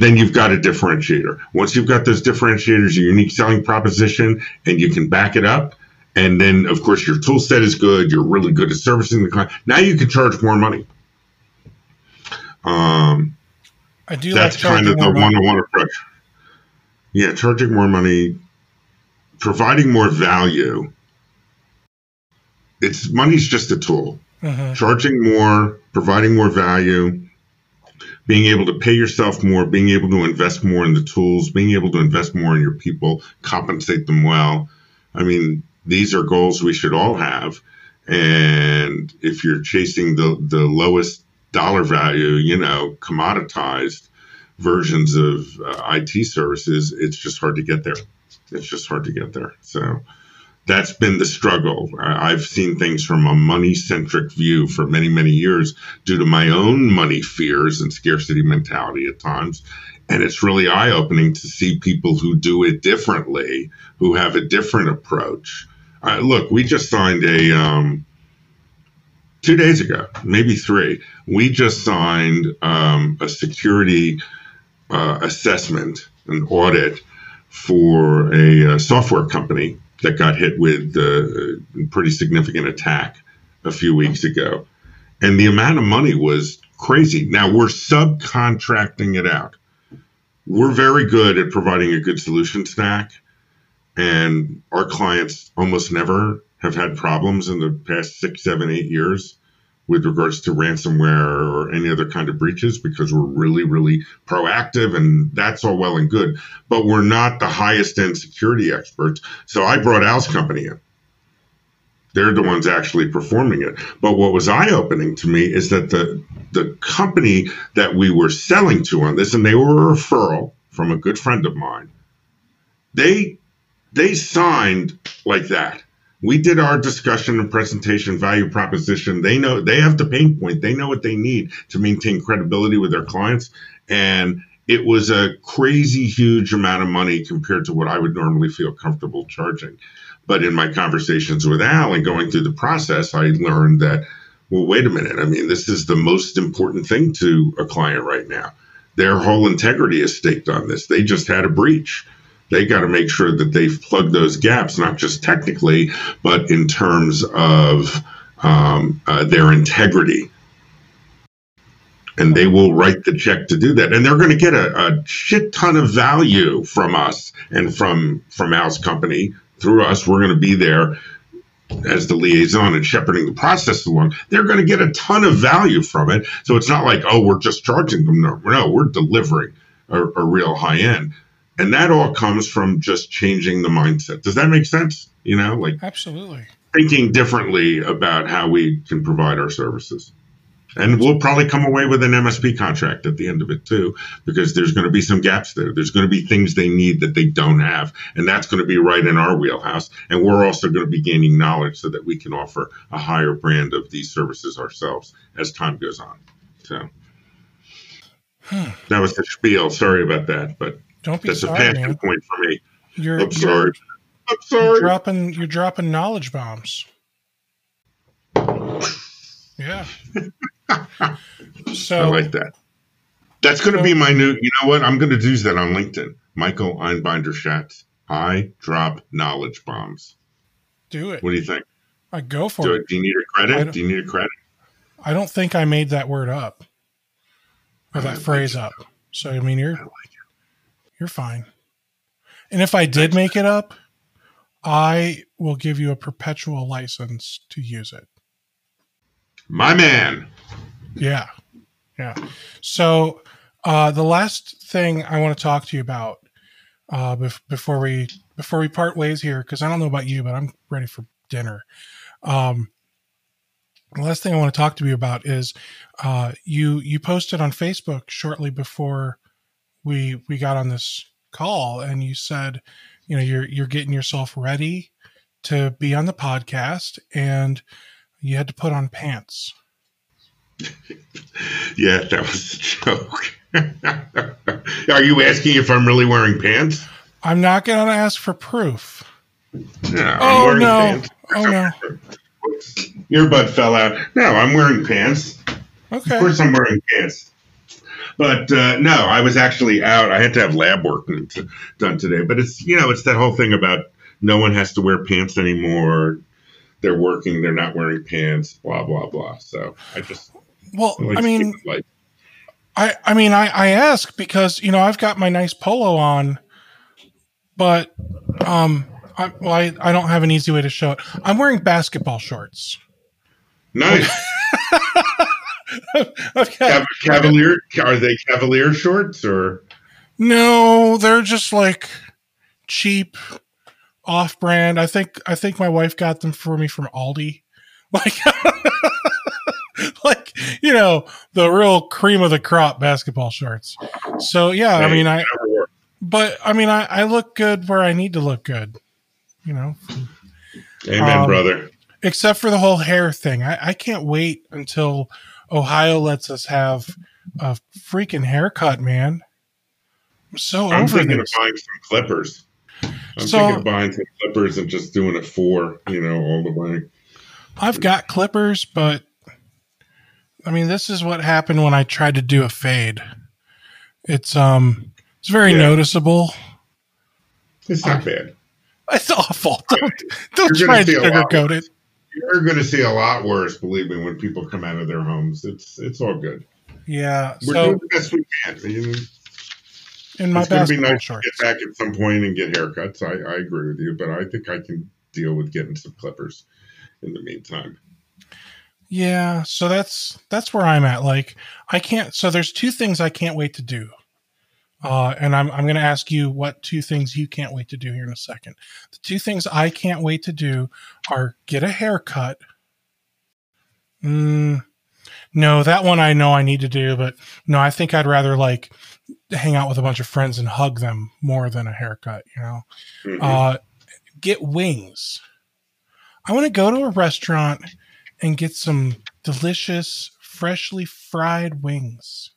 then you've got a differentiator. Once you've got those differentiators, your unique selling proposition, and you can back it up, and then of course your tool set is good. You're really good at servicing the client. Now you can charge more money. Um, I do. That's like kind of the one-on-one approach. Yeah, charging more money, providing more value. It's money's just a tool uh-huh. charging more, providing more value, being able to pay yourself more, being able to invest more in the tools, being able to invest more in your people, compensate them well. I mean, these are goals we should all have. And if you're chasing the, the lowest dollar value, you know, commoditized versions of uh, IT services, it's just hard to get there. It's just hard to get there. So, that's been the struggle. I've seen things from a money centric view for many, many years due to my own money fears and scarcity mentality at times. And it's really eye opening to see people who do it differently, who have a different approach. Uh, look, we just signed a, um, two days ago, maybe three, we just signed um, a security uh, assessment, an audit for a, a uh, software company that got hit with a uh, pretty significant attack a few weeks ago, and the amount of money was crazy. Now we're subcontracting it out. We're very good at providing a good solution stack, and our clients almost never have had problems in the past six, seven, eight years with regards to ransomware or any other kind of breaches because we're really, really proactive and that's all well and good. But we're not the highest end security experts. So I brought Al's company in. They're the ones actually performing it. But what was eye opening to me is that the the company that we were selling to on this, and they were a referral from a good friend of mine, they they signed like that we did our discussion and presentation value proposition. They know they have the pain point. They know what they need to maintain credibility with their clients. And it was a crazy huge amount of money compared to what i would normally feel comfortable charging. But in my conversations with al and going through the process i learned that well wait a minute. I mean this is the most important thing to a client right now. Their whole integrity is staked on this. They just had a breach they got to make sure that they've plugged those gaps, not just technically, but in terms of um, uh, their integrity. And they will write the check to do that, and they're going to get a, a shit ton of value from us and from from Al's company through us. We're going to be there as the liaison and shepherding the process along, they're going to get a ton of value from it. So it's not like, oh, we're just charging them. No, no we're delivering a, a real high end. And that all comes from just changing the mindset. Does that make sense? You know, like absolutely thinking differently about how we can provide our services. And we'll probably come away with an MSP contract at the end of it too, because there's going to be some gaps there. There's going to be things they need that they don't have. And that's going to be right in our wheelhouse. And we're also going to be gaining knowledge so that we can offer a higher brand of these services ourselves as time goes on. So hmm. that was the spiel. Sorry about that, but don't be That's sorry, a passion man. point for me. You're, I'm sorry. You're, I'm sorry. You're dropping, you're dropping knowledge bombs. Yeah. <laughs> so I like that. That's going to so, be my new. You know what? I'm going to do that on LinkedIn. Michael Einbinder Schatz. I drop knowledge bombs. Do it. What do you think? I go for do it. Do you need a credit? Do you need a credit? I don't think I made that word up or that phrase up. So I mean, you're I like you're fine. And if I did make it up, I will give you a perpetual license to use it. My man. Yeah. Yeah. So, uh, the last thing I want to talk to you about uh, bef- before we before we part ways here, because I don't know about you, but I'm ready for dinner. Um, the last thing I want to talk to you about is uh, you you posted on Facebook shortly before we we got on this call and you said, you know, you're you're getting yourself ready to be on the podcast and you had to put on pants. <laughs> yeah, that was a joke. <laughs> Are you asking if I'm really wearing pants? I'm not going to ask for proof. No, oh no! Pants. Oh no! <laughs> Earbud fell out. No, I'm wearing pants. Okay. Of course, I'm wearing pants. But uh, no, I was actually out. I had to have lab work done today. But it's you know it's that whole thing about no one has to wear pants anymore. They're working. They're not wearing pants. Blah blah blah. So I just well, I, like I mean, I I mean I I ask because you know I've got my nice polo on, but um. I, well, I, I don't have an easy way to show it. I'm wearing basketball shorts. Nice. <laughs> <laughs> okay. Cavalier are they Cavalier shorts or? No, they're just like cheap, off-brand. I think I think my wife got them for me from Aldi. <laughs> Like, <laughs> like you know, the real cream of the crop basketball shorts. So yeah, I mean, I. But I mean, I, I look good where I need to look good. You know. Amen, um, brother. Except for the whole hair thing, I, I can't wait until Ohio lets us have a freaking haircut, man. I'm so I'm thinking this. of buying some clippers. I'm so, thinking of buying some clippers and just doing a four, you know, all the way. I've got clippers, but I mean, this is what happened when I tried to do a fade. It's um, it's very yeah. noticeable. It's not bad. <laughs> It's awful. Don't don't try to sugarcoat it you're going to see a lot worse. Believe me, when people come out of their homes, it's it's all good. Yeah, we're so, doing the best we can. You know, in my it's going to be nice shorts. to get back at some point and get haircuts. I, I agree with you, but I think I can deal with getting some clippers in the meantime. Yeah, so that's that's where I'm at. Like I can't so there's two things I can't wait to do. Uh, and I'm I'm gonna ask you what two things you can't wait to do here in a second. The two things I can't wait to do are get a haircut. Mm, no, that one I know I need to do, but no, I think I'd rather like hang out with a bunch of friends and hug them more than a haircut, you know. Mm-hmm. Uh, get wings. I want to go to a restaurant and get some delicious, freshly fried wings.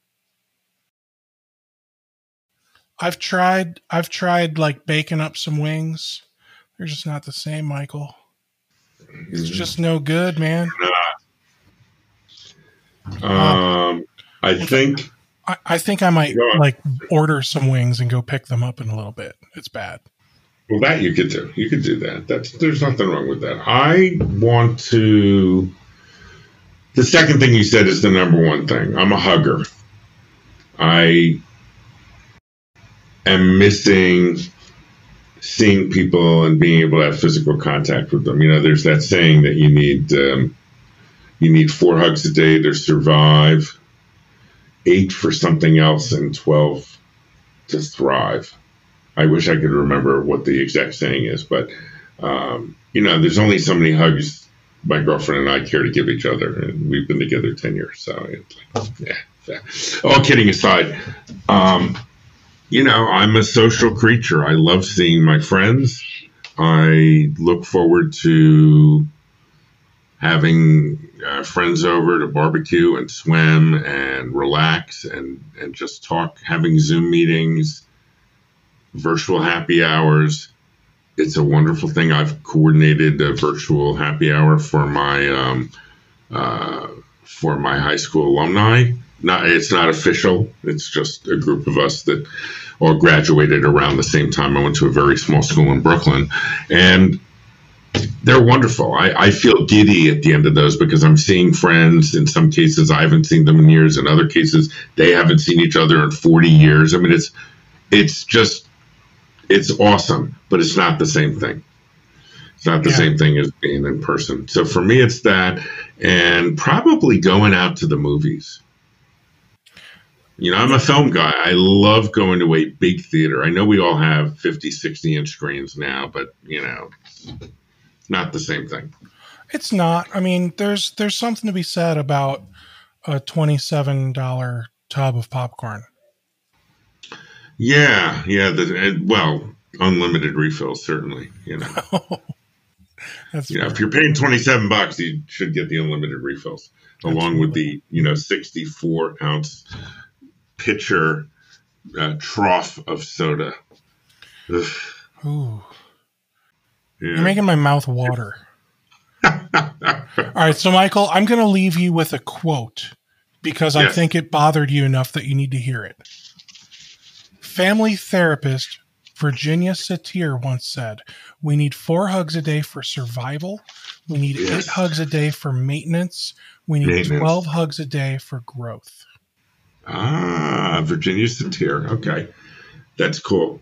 I've tried I've tried like baking up some wings. They're just not the same, Michael. It's mm-hmm. just no good, man. Um, I think I, I think I might like order some wings and go pick them up in a little bit. It's bad. Well, that you could do. You could do that. That's there's nothing wrong with that. I want to. The second thing you said is the number one thing. I'm a hugger. I am missing seeing people and being able to have physical contact with them. You know, there's that saying that you need um, you need four hugs a day to survive, eight for something else, and twelve to thrive. I wish I could remember what the exact saying is, but um, you know, there's only so many hugs my girlfriend and I care to give each other, and we've been together ten years. So, yeah, all kidding aside, um, you know, I'm a social creature. I love seeing my friends. I look forward to having uh, friends over to barbecue and swim and relax and, and just talk, having Zoom meetings virtual happy hours. It's a wonderful thing. I've coordinated a virtual happy hour for my um, uh, for my high school alumni. Not it's not official. It's just a group of us that all graduated around the same time. I went to a very small school in Brooklyn, and they're wonderful. I, I, feel giddy at the end of those because I'm seeing friends. In some cases, I haven't seen them in years. In other cases, they haven't seen each other in 40 years. I mean, it's it's just it's awesome, but it's not the same thing. It's not the yeah. same thing as being in person. So for me, it's that, and probably going out to the movies. You know, I'm a film guy. I love going to a big theater. I know we all have 50, 60 inch screens now, but, you know, not the same thing. It's not. I mean, there's there's something to be said about a $27 tub of popcorn. Yeah, yeah. The, uh, well, unlimited refills certainly. You know, <laughs> that's you know, if you're paying twenty seven bucks, you should get the unlimited refills along with the you know sixty four ounce pitcher uh, trough of soda. Ugh. Ooh, yeah. you're making my mouth water. <laughs> All right, so Michael, I'm going to leave you with a quote because yes. I think it bothered you enough that you need to hear it. Family therapist Virginia Satir once said, We need four hugs a day for survival. We need yes. eight hugs a day for maintenance. We need maintenance. 12 hugs a day for growth. Ah, Virginia Satir. Okay. That's cool.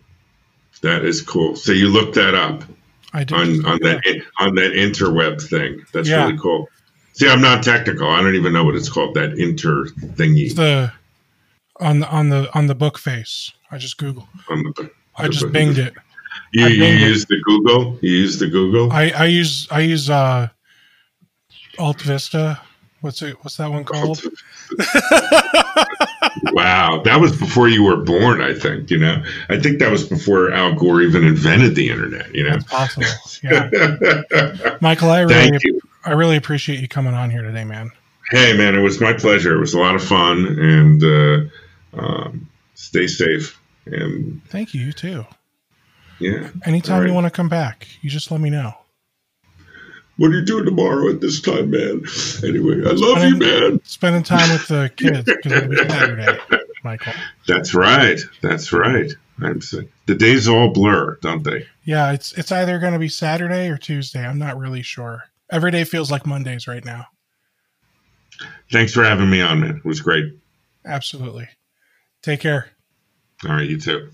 That is cool. So you looked that up. I did. On, on that on that interweb thing. That's yeah. really cool. See, I'm not technical. I don't even know what it's called. That inter thingy. The on the on the on the book face. I just Google. The, I just book. binged it. You, you use the Google. You use the Google. I, I use I use uh, AltaVista. What's it? What's that one called? <laughs> wow, that was before you were born. I think you know. I think that was before Al Gore even invented the internet. You know, That's possible. Yeah, Michael, I really, I really appreciate you coming on here today, man. Hey, man, it was my pleasure. It was a lot of fun, and uh, um, stay safe. And thank you. You too. Yeah. Anytime right. you want to come back, you just let me know. What are you doing tomorrow at this time, man? Anyway, I love spending, you, man. Spending time with the kids because it'll be Saturday, Michael. That's right. That's right. I'm saying the days all blur, don't they? Yeah, it's it's either going to be Saturday or Tuesday. I'm not really sure. Every day feels like Mondays right now. Thanks for having me on, man. It was great. Absolutely. Take care. All right, you too.